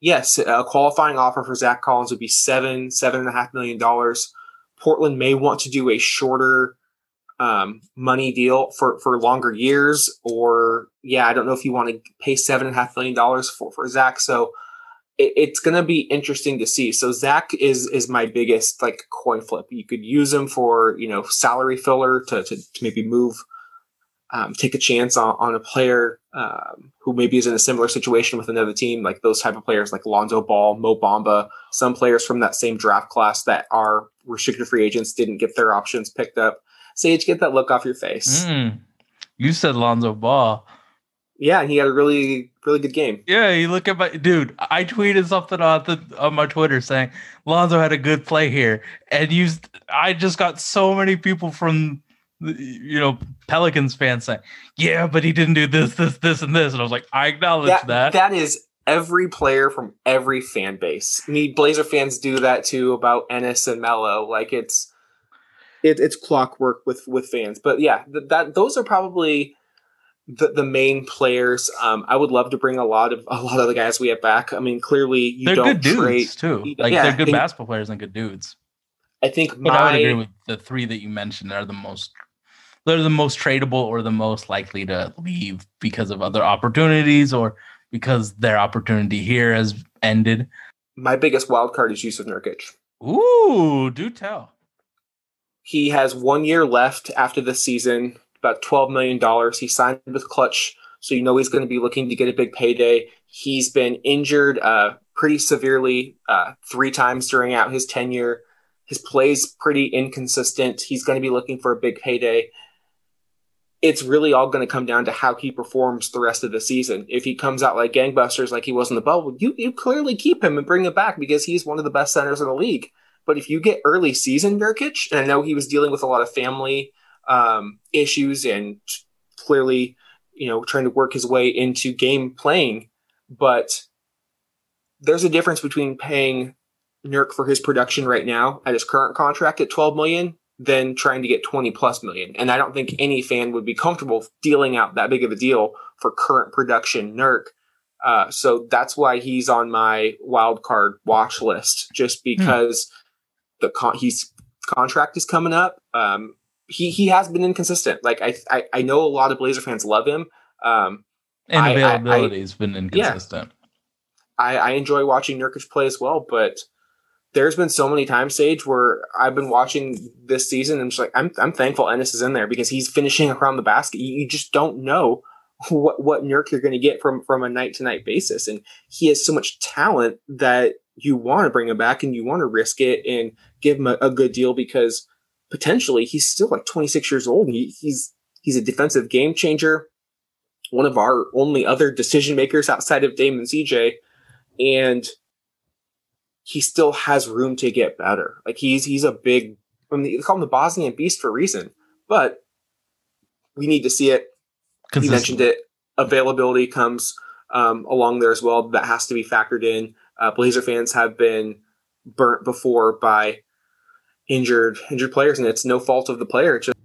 Yes, a qualifying offer for Zach Collins would be seven, seven and a half million dollars. Portland may want to do a shorter um, money deal for, for longer years, or yeah, I don't know if you want to pay seven and a half million dollars for, for Zach. So it, it's going to be interesting to see. So Zach is is my biggest like coin flip. You could use him for you know salary filler to to, to maybe move, um, take a chance on, on a player um, who maybe is in a similar situation with another team, like those type of players like Lonzo Ball, Mo Bamba, some players from that same draft class that are restricted free agents didn't get their options picked up. Sage, get that look off your face. Mm. You said Lonzo Ball. Yeah, he had a really, really good game. Yeah, you look at my dude. I tweeted something on the on my Twitter saying Lonzo had a good play here, and you. I just got so many people from you know, Pelicans fans saying, "Yeah, but he didn't do this, this, this, and this," and I was like, "I acknowledge that, that." that is every player from every fan base. I mean, Blazer fans do that too about Enes and Melo. Like it's it, it's clockwork with with fans. But yeah, th- that those are probably the, the main players. Um, I would love to bring a lot of a lot of the guys we have back. I mean, clearly you they're don't good dudes trade. too. Like Yeah, they're good and- basketball players and good dudes. I think But I would agree with the three that you mentioned are the most they're the most tradable or the most likely to leave because of other opportunities or because their opportunity here has ended. my biggest wild card is Jusuf Nurkic. Ooh, do tell. He has one year left after this season, about $12 million. He signed with Clutch, so you know he's going to be looking to get a big payday. He's been injured uh, pretty severely uh, three times during out his tenure. His play's pretty inconsistent. He's going to be looking for a big payday. It's really all going to come down to how he performs the rest of the season. If he comes out like gangbusters, like he was in the bubble, you you clearly keep him and bring him back because he's one of the best centers in the league. But if you get early season Nurkic, and I know he was dealing with a lot of family um, issues and clearly, you know, trying to work his way into game playing, but there's a difference between paying Nurk for his production right now at his current contract at 12 million than trying to get 20 plus million. And I don't think any fan would be comfortable dealing out that big of a deal for current production Nurk. Uh, so that's why he's on my wild card watch list, just because the con- he's contract is coming up. Um, he he has been inconsistent. Like I, I I know a lot of Blazer fans love him. Um, And availability has been inconsistent. I, I enjoy watching Nurkic play as well, but there's been so many times, Sage, where I've been watching this season and just like I'm I'm thankful Enes is in there because he's finishing around the basket. You, you just don't know what what Nurk you're going to get from from a night to night basis, and he has so much talent that you want to bring him back and you want to risk it and give him a, a good deal because potentially he's still like 26 years old. He, he's he's a defensive game changer, one of our only other decision makers outside of Damon CJ, and he still has room to get better. Like he's he's a big. I mean, they call him the Bosnian Beast for a reason, but we need to see it. You mentioned it. Availability comes um, along there as well. That has to be factored in. Uh, Blazer fans have been burnt before by injured injured players, and it's no fault of the player. It's just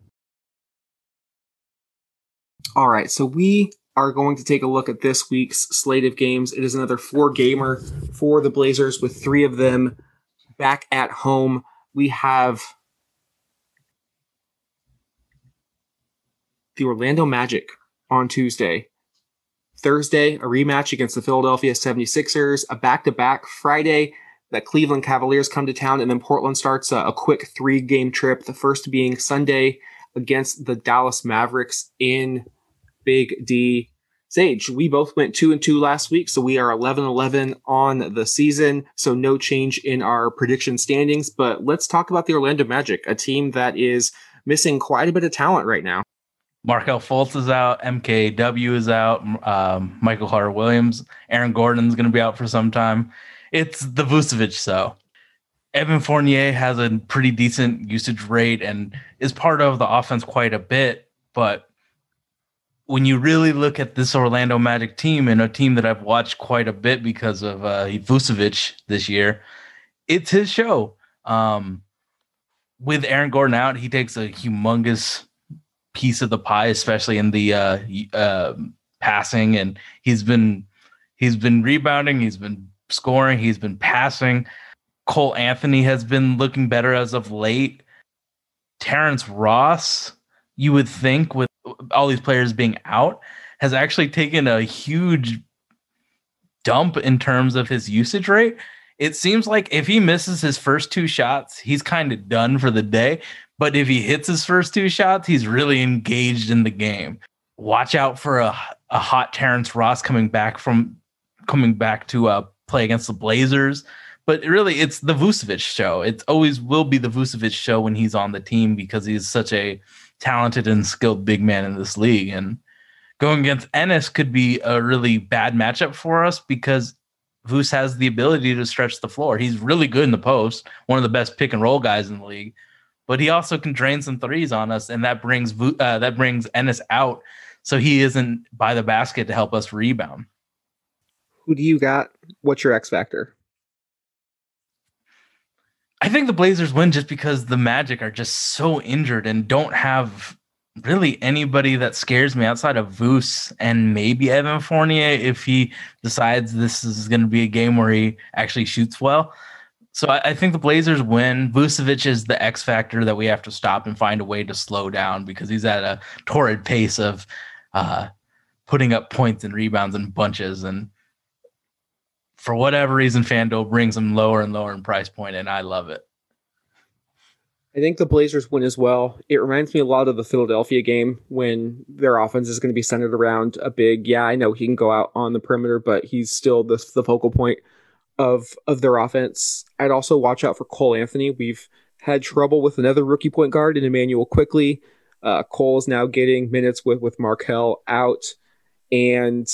all right. So we are going to take a look at this week's slate of games. It is another four gamer for the Blazers, with three of them back at home. We have the Orlando Magic on Tuesday. Thursday, a rematch against the Philadelphia 76ers, a back to back Friday. The Cleveland Cavaliers come to town, and then Portland starts a, a quick three game trip. The first being Sunday against the Dallas Mavericks in Big D. Sage, we both went two and two last week, so we are 11 11 on the season. So no change in our prediction standings. But let's talk about the Orlando Magic, a team that is missing quite a bit of talent right now. Markelle Fultz is out. MKW is out. Um, Michael Carter Williams. Aaron Gordon's going to be out for some time. It's the Vucevic so. Evan Fournier has a pretty decent usage rate and is part of the offense quite a bit. But when you really look at this Orlando Magic team and a team that I've watched quite a bit because of uh, Vucevic this year, it's his show. Um, with Aaron Gordon out, he takes a humongous piece of the pie, especially in the uh, uh, passing. And he's been he's been rebounding, he's been scoring, he's been passing. Cole Anthony has been looking better as of late. Terrence Ross, you would think, with all these players being out, has actually taken a huge dump in terms of his usage rate. It seems like if he misses his first two shots, he's kind of done for the day. But if he hits his first two shots, he's really engaged in the game. Watch out for a, a hot Terrence Ross coming back from coming back to uh, play against the Blazers. But really, it's the Vucevic show. It always will be the Vucevic show when he's on the team because he's such a talented and skilled big man in this league. And going against Enes could be a really bad matchup for us because Vuce has the ability to stretch the floor. He's really good in the post, one of the best pick and roll guys in the league. But he also can drain some threes on us, and that brings uh, that brings Enes out, so he isn't by the basket to help us rebound. Who do you got? What's your X factor? I think the Blazers win just because the Magic are just so injured and don't have really anybody that scares me outside of Voos and maybe Evan Fournier if he decides this is going to be a game where he actually shoots well. So I, I think the Blazers win. Vucevic is the X factor that we have to stop and find a way to slow down because he's at a torrid pace of uh, putting up points and rebounds and bunches. And for whatever reason, FanDuel brings him lower and lower in price point, and I love it. I think the Blazers win as well. It reminds me a lot of the Philadelphia game when their offense is going to be centered around a big. Yeah, I know he can go out on the perimeter, but he's still the, the focal point of of their offense. I'd also watch out for Cole Anthony. We've had trouble with another rookie point guard in Immanuel Quickley. Uh, Cole is now getting minutes with with Markelle out, and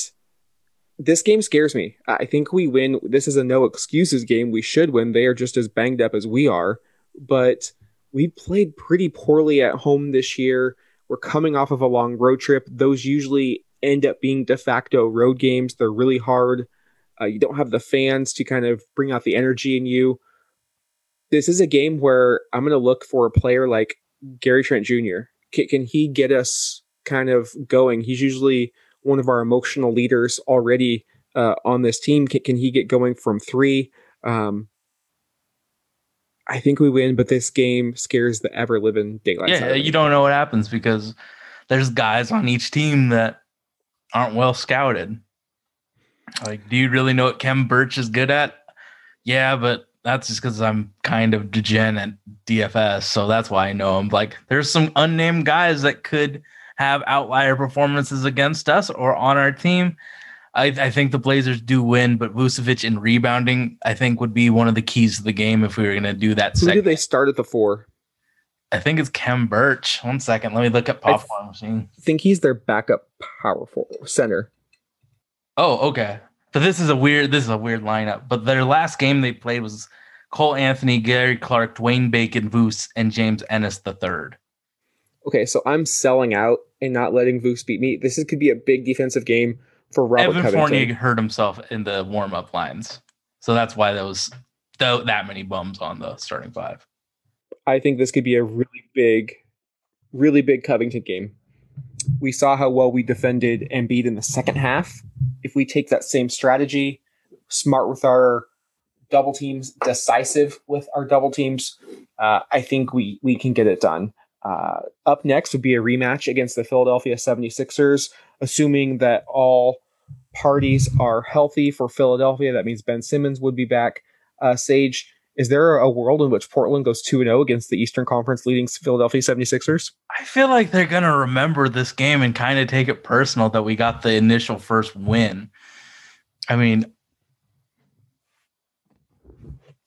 this game scares me. I think we win. This is a no excuses game. We should win. They are just as banged up as we are, but we played pretty poorly at home this year. We're coming off of a long road trip. Those usually end up being de facto road games. They're really hard. Uh, you don't have the fans to kind of bring out the energy in you. This is a game where I'm going to look for a player like Gary Trent Jr. Can, can he get us kind of going? He's usually one of our emotional leaders already uh, on this team. Can, can he get going from three? Um, I think we win, but this game scares the ever living daylight. Yeah, you don't know what happens because there's guys on each team that aren't well scouted. Like, do you really know what Khem Birch is good at? Yeah, but that's just because I'm kind of degen at DFS, so that's why I know him. Like, there's some unnamed guys that could have outlier performances against us or on our team. I, I think the Blazers do win, but Vucevic in rebounding, I think, would be one of the keys to the game if we were going to do that. Who segment. did they start at the four? I think it's Khem Birch. One second, let me look at popcorn machine. I think he's their backup power forward center. Oh, okay. But this is a weird. This is a weird lineup. But their last game they played was Cole Anthony, Gary Clark, Dwayne Bacon, Voos, and James Ennis the third. Okay, so I'm selling out and not letting Voos beat me. This is, could be a big defensive game for Robert Evan Covington. Fournier hurt himself in the warm up lines, so that's why there was th- that many bums on the starting five. I think this could be a really big, really big Covington game. We saw how well we defended Embiid in the second half. If we take that same strategy, smart with our double teams, decisive with our double teams, uh, I think we we can get it done. Uh, up next would be a rematch against the Philadelphia 76ers, assuming that all parties are healthy for Philadelphia. That means Ben Simmons would be back. Uh, Sage, is there a world in which Portland goes 2 0 against the Eastern Conference leading Philadelphia 76ers? I feel like they're gonna remember this game and kind of take it personal that we got the initial first win. I mean,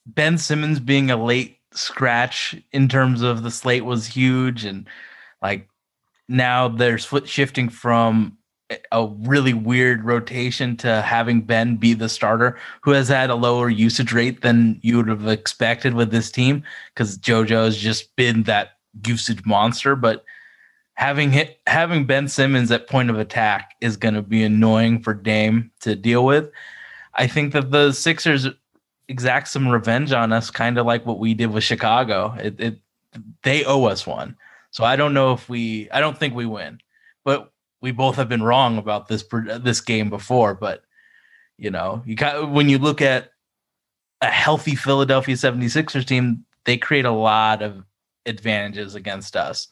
Ben Simmons being a late scratch in terms of the slate was huge, and like now there's foot shifting from a really weird rotation to having Ben be the starter, who has had a lower usage rate than you would have expected with this team, because JoJo has just been that usage monster. But having hit, having Ben Simmons at point of attack is going to be annoying for Dame to deal with. I think that the Sixers exact some revenge on us, kind of like what we did with Chicago. It, it they owe us one. So I don't know if we. I don't think we win, but we both have been wrong about this this game before. But you know, you got when you look at a healthy Philadelphia 76ers team, they create a lot of advantages against us.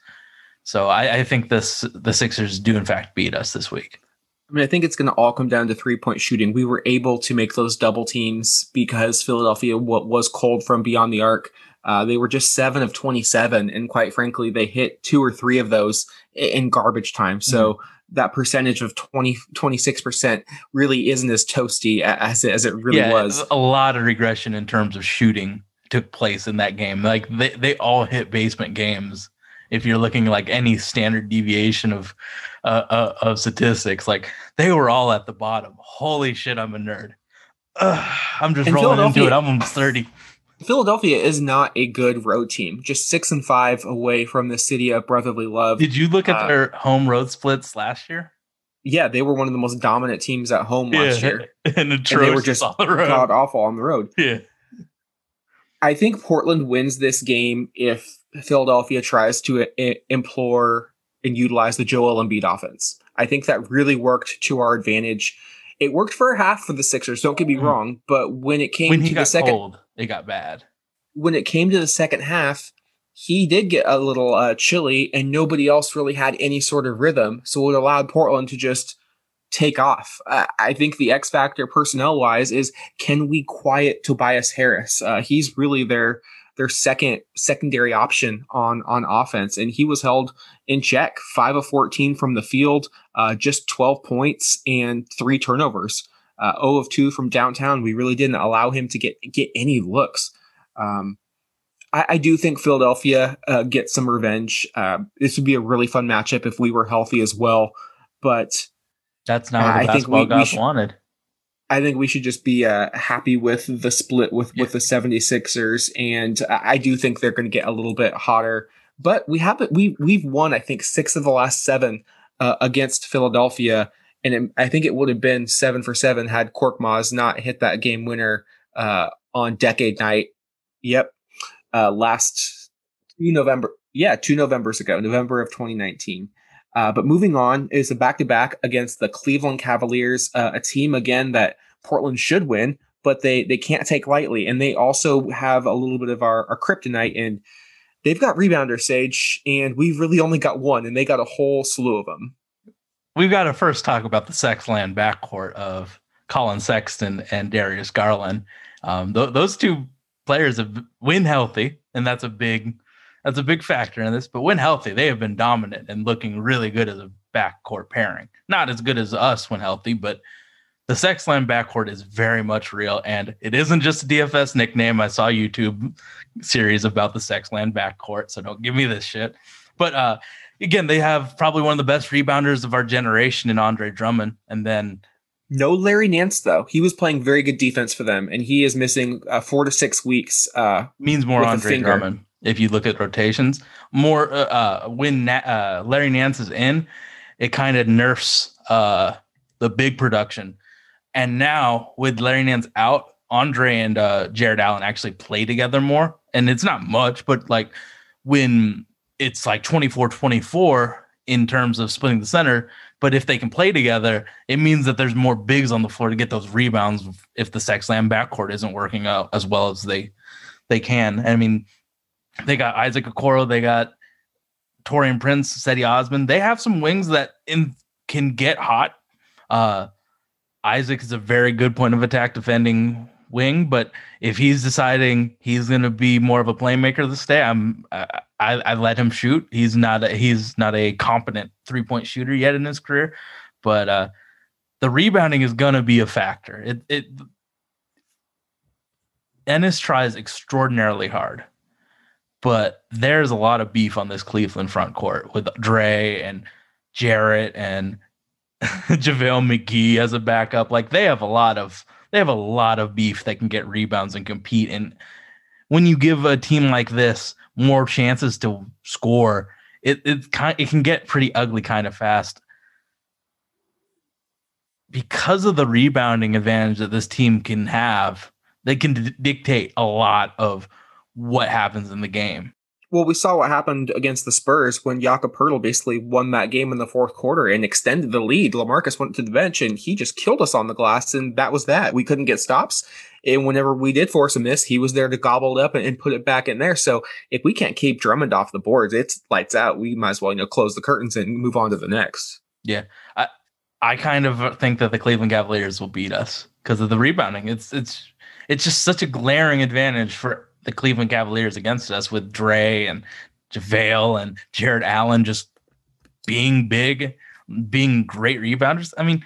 So I, I think this the Sixers do in fact beat us this week. I mean, I think it's going to all come down to three point shooting. We were able to make those double teams because Philadelphia was cold from beyond the arc. Uh, they were just seven of 27. And quite frankly, they hit two or three of those in garbage time. So Mm-hmm. That percentage of 20, 26% really isn't as toasty as it, as it really was. a lot of regression in terms of shooting took place in that game. Like they, they all hit basement games. If you're looking like any standard deviation of uh, uh, of statistics, like they were all at the bottom. Holy shit, I'm a nerd. Ugh, I'm just And rolling into it. I'm almost thirty. Philadelphia is not a good road team. Just six and five away from the city of brotherly love. Did you look at Uh, their home road splits last year? Yeah, they were one of the most dominant teams at home last year. and they were just on the road. God awful on the road. Yeah. I think Portland wins this game if Philadelphia tries to I- implore and utilize the Joel Embiid offense. I think that really worked to our advantage. It worked for a half for the Sixers. Don't get me Mhm. wrong, but when it came When to the second, cold, it got bad. when it came to the second half, he did get a little uh, chilly, and nobody else really had any sort of rhythm. So it allowed Portland to just take off. Uh, I think the X factor personnel wise is can we quiet Tobias Harris? Uh, he's really their their second secondary option on on offense, and he was held in check. Five of fourteen from the field, uh, just twelve points and three turnovers. Uh, 0 of two from downtown. We really didn't allow him to get get any looks. Um, I, I do think Philadelphia uh, gets some revenge. Uh, this would be a really fun matchup if we were healthy as well. But That's not what the I think we- we should- wanted. I think we should just be uh, happy with the split with, with the 76ers. And I I do think they're going to get a little bit hotter. But we haven't, we, we've won, I think, six of the last seven uh, against Philadelphia. And it, I think it would have been seven for seven had Korkmaz not hit that game winner uh, on decade night. Yep. Uh, last two November. Yeah, two Novembers ago, November of 2019. Uh, but moving on is a back to back against the Cleveland Cavaliers, uh, a team again that Portland should win, but they they can't take lightly. And they also have a little bit of our, our kryptonite, and they've got rebounder Sage, and we've really only got one, and they got a whole slew of them. We've got to first talk about the Sexland backcourt of Collin Sexton and Darius Garland. Um, th- those two players have win healthy, and that's a big that's a big factor in this. But when healthy, they have been dominant and looking really good as a backcourt pairing. Not as good as us when healthy, but the Sexland backcourt is very much real, and it isn't just a DFS nickname. I saw YouTube series about the Sexland backcourt, so don't give me this shit. But uh, again, they have probably one of the best rebounders of our generation in Andre Drummond, and then No Larry Nance though; he was playing very good defense for them, and he is missing uh, four to six weeks. Uh, means more Andre. Drummond if you look at rotations. More uh, uh, when Na- uh, Larry Nance is in, it kind of nerfs uh, the big production. And now with Larry Nance out, Andre and uh, Jarrett Allen actually play together more. And it's not much, but like when it's like 24 24 in terms of splitting the center, but if they can play together, it means that there's more bigs on the floor to get those rebounds if the sex Sexland backcourt isn't working out as well as they they can. I mean, they got Isaac Okoro, they got Taurean Prince, Cedi Osman. They have some wings that in can get hot. Uh Isaac is a very good point of attack defending wing, but if he's deciding he's going to be more of a playmaker this day, I'm I, I, let him shoot. He's not a, he's not a competent three point shooter yet in his career, but uh, the rebounding is going to be a factor. It it Enes tries extraordinarily hard, but there's a lot of beef on this Cleveland front court with Dre and Jarrett and JaVale McGee as a backup. Like they have a lot of they have a lot of beef that can get rebounds and compete. And when you give a team like this more chances to score, it it kind it can get pretty ugly kind of fast. Because of the rebounding advantage that this team can have, they can d- dictate a lot of what happens in the game. Well, we saw what happened against the Spurs when Jakob Poeltl basically won that game in the fourth quarter and extended the lead. LaMarcus went to the bench and he just killed us on the glass, and that was that. We couldn't get stops. And whenever we did force a miss, he was there to gobble it up and, and put it back in there. So if we can't keep Drummond off the boards, it's lights out. We might as well, you know, close the curtains and move on to the next. Yeah. I I kind of think that the Cleveland Cavaliers will beat us because of the rebounding. It's it's it's just such a glaring advantage for the Cleveland Cavaliers against us with Dre and JaVale and Jarrett Allen just being big, being great rebounders. I mean,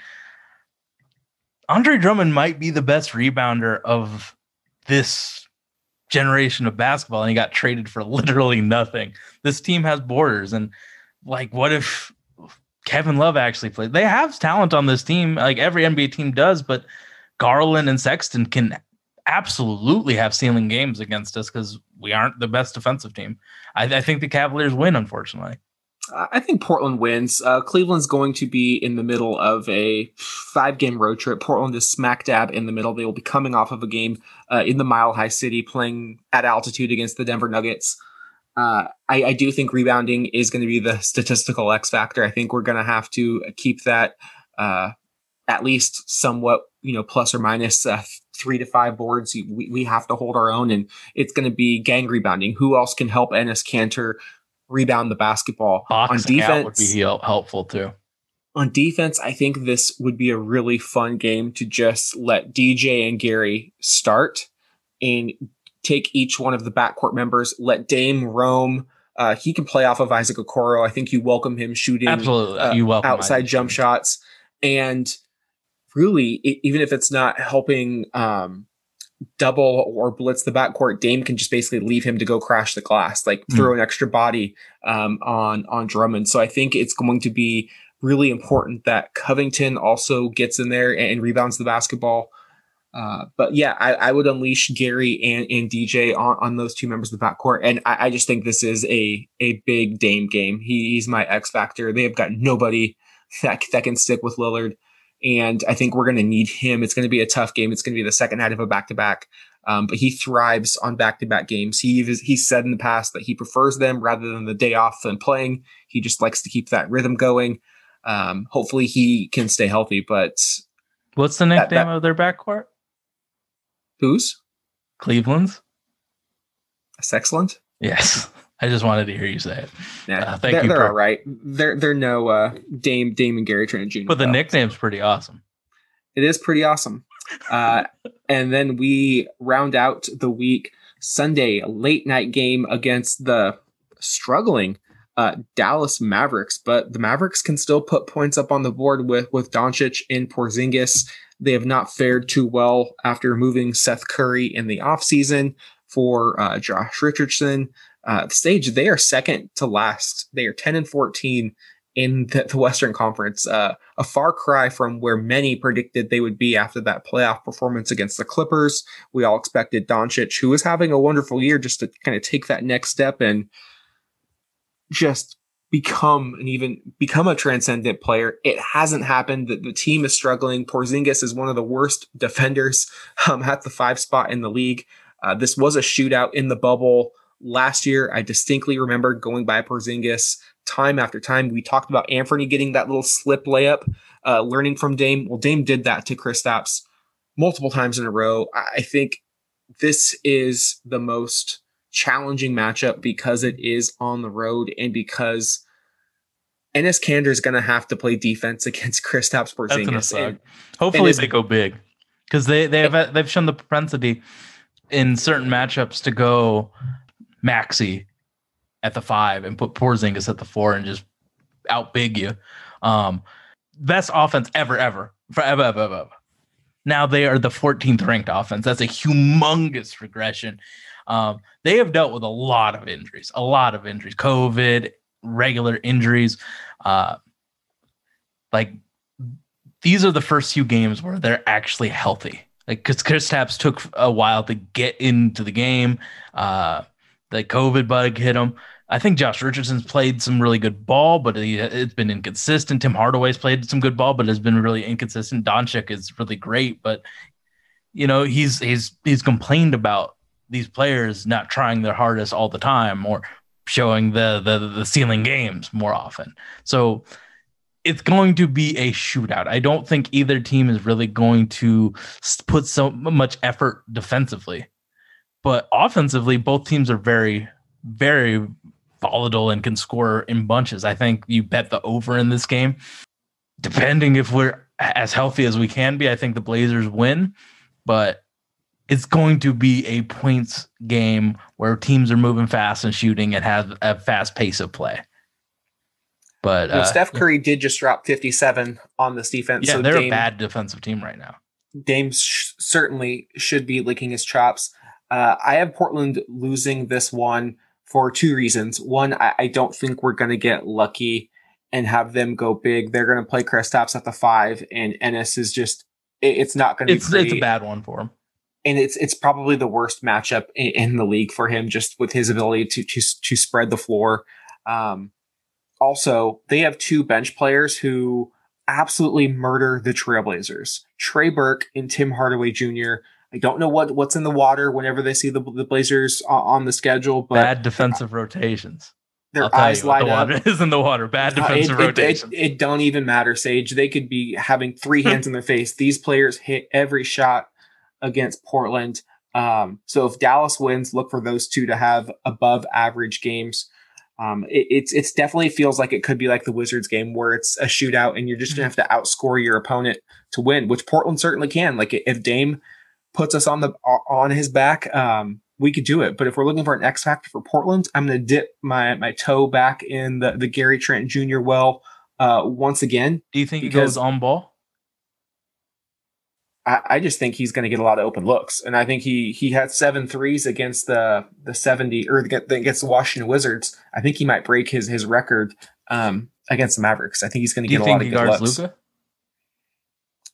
Andre Drummond might be the best rebounder of this generation of basketball, and he got traded for literally nothing. This team has borders, and like, what if Kevin Love actually played? They have talent on this team, like every NBA team does, but Garland and Sexton can absolutely have ceiling games against us because we aren't the best defensive team. I, I think the Cavaliers win, unfortunately. I think Portland wins. Uh, Cleveland's going to be in the middle of a five game road trip. Portland is smack dab in the middle. They will be coming off of a game uh, in the Mile High City playing at altitude against the Denver Nuggets. Uh, I, I, do think rebounding is going to be the statistical X factor. I think we're going to have to keep that uh, at least somewhat, you know, plus or minus uh, three to five boards. We, we have to hold our own, and it's going to be gang rebounding. Who else can help Enes Kanter rebound the basketball Boxing on defense? would be helpful too. On defense, I think this would be a really fun game to just let DJ and Gary start and take each one of the backcourt members, let Dame roam. Uh, he can play off of Isaac Okoro. I think you welcome him shooting absolutely uh, you welcome outside Isaac. jump shots, and really, even if it's not helping um, double or blitz the backcourt, Dame can just basically leave him to go crash the glass, like mm. throw an extra body um, on on Drummond. So I think it's going to be really important that Covington also gets in there and, and rebounds the basketball. Uh, but yeah, I, I, would unleash Gary and, and DJ on, on those two members of the backcourt. And I, I just think this is a a big Dame game. He, he's my X factor. They have got nobody that, that can stick with Lillard. And I think we're going to need him. It's going to be a tough game. It's going to be the second night of a back to back. But he thrives on back to back games. He he said in the past that he prefers them rather than the day off and playing. He just likes to keep that rhythm going. Um, hopefully he can stay healthy. But what's the nickname that, that, of their backcourt? Whose? Cleveland's. That's excellent. Yes. I just wanted to hear you say it. Yeah, uh, thank they're, you. They're all right. They're they're no uh, Dame Dame and Gary Trent Jr. But the nickname's pretty awesome. It is pretty awesome. Uh, and then we round out the week Sunday late night game against the struggling uh, Dallas Mavericks, but the Mavericks can still put points up on the board with with Doncic and Porzingis. They have not fared too well after moving Seth Curry in the offseason for uh, Josh Richardson uh, stage, they are second to last. They are 10 and 14 in the, the Western Conference, uh, a far cry from where many predicted they would be after that playoff performance against the Clippers. We all expected Doncic, who was having a wonderful year, just to kind of take that next step and just become and even become a transcendent player. It hasn't happened. The, the team is struggling. Porzingis is one of the worst defenders um, at the five spot in the league. Uh, this was a shootout in the bubble last year. I distinctly remember going by Porzingis time after time. We talked about Anthony getting that little slip layup, uh, learning from Dame. Well, Dame did that to Kristaps multiple times in a row. I think this is the most challenging matchup because it is on the road and because Enes Kanter is going to have to play defense against Kristaps Porzingis. And, Hopefully, and they go big because they they have they've shown the propensity in certain matchups to go Maxi at the five and put Porzingis at the four and just outbig you. Um, best offense ever, ever, forever, ever, ever, ever. Now they are the 14th ranked offense. That's a humongous regression. Um, they have dealt with a lot of injuries, a lot of injuries, COVID, regular injuries. Uh, like these are the first few games where they're actually healthy. Like because Kristaps took a while to get into the game. Uh, the COVID bug hit him. I think Josh Richardson's played some really good ball, but he, it's been inconsistent. Tim Hardaway's played some good ball, but has been really inconsistent. Doncic is really great, but you know he's he's he's complained about these players not trying their hardest all the time or showing the the the ceiling games more often. So it's going to be a shootout. I don't think either team is really going to put so much effort defensively. But offensively, both teams are very, very volatile and can score in bunches. I think you bet the over in this game. Depending if we're as healthy as we can be, I think the Blazers win. But it's going to be a points game where teams are moving fast and shooting and have a fast pace of play. But well, uh, Steph Curry did just drop 57 on this defense. Yeah, so they're Dame, a bad defensive team right now. Dame sh- certainly should be licking his chops. Uh, I have Portland losing this one for two reasons. One, I, I don't think we're going to get lucky and have them go big. They're going to play Kristaps at the five, and Enes is just, it, it's not going to be it's, it's a bad one for him. and it's it's probably the worst matchup in, in, the league for him, just with his ability to to, to spread the floor. Um, also, they have two bench players who absolutely murder the Trailblazers: Trey Burke and Tim Hardaway Jr. I don't know what what's in the water whenever they see the, the Blazers on, the schedule, but bad defensive rotations. Their eyes light the up. Is in the water. Bad defensive uh, it, rotations. It, it, it, don't even matter, Sage. They could be having three hands in their face. These players hit every shot against Portland. Um, so if Dallas wins, look for those two to have above average games. Um, it, it's it's definitely feels like it could be like the Wizards game where it's a shootout and you're just gonna mm-hmm. have to outscore your opponent to win, which Portland certainly can. Like if Dame puts us on the on his back, um, we could do it. But if we're looking for an X factor for Portland, I'm going to dip my my toe back in the the Gary Trent Jr. well uh, once again. Do you think he goes on ball? I, I just think he's going to get a lot of open looks, and I think he he had seven threes against the the seventy or against the Washington Wizards. I think he might break his his record um, against the Mavericks. I think he's going to get a lot of good looks. Luka?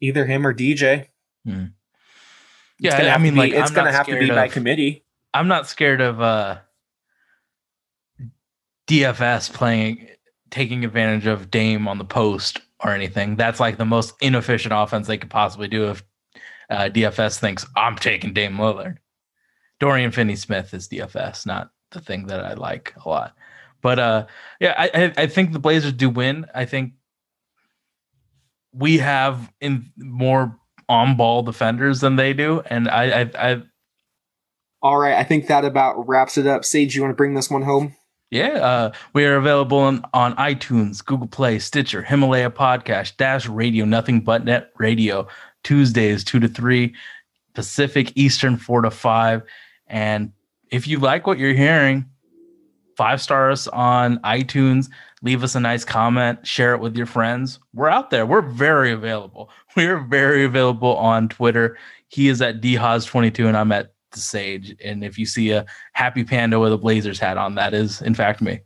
Either him or DJ. Hmm. Yeah, I mean, be, like it's going to have to be of, by committee. I'm not scared of uh, DFS playing taking advantage of Dame on the post or anything. That's like the most inefficient offense they could possibly do if uh, DFS thinks I'm taking Dame Lillard. Dorian Finney-Smith is DFS, not the thing that I like a lot. But uh, yeah, I, I think the Blazers do win. I think we have in more on ball defenders than they do, and I, I, I. All right, I think that about wraps it up. Sage, you want to bring this one home? Yeah, uh, we are available on, on iTunes, Google Play, Stitcher, Himalaya Podcast, Dash Radio, Nothing But Net Radio. Tuesdays, 2 to 3, Pacific, Eastern, 4 to 5. And if you like what you're hearing, five stars on iTunes, leave us a nice comment, share it with your friends. We're out there. We're very available. We're very available on Twitter. He is at dhaz22 and I'm at the Sage. And if you see a happy panda with a Blazers hat on, that is in fact me.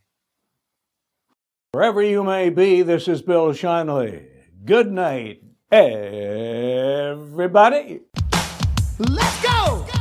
Wherever you may be, this is Bill Shinley. Good night everybody. Let's go!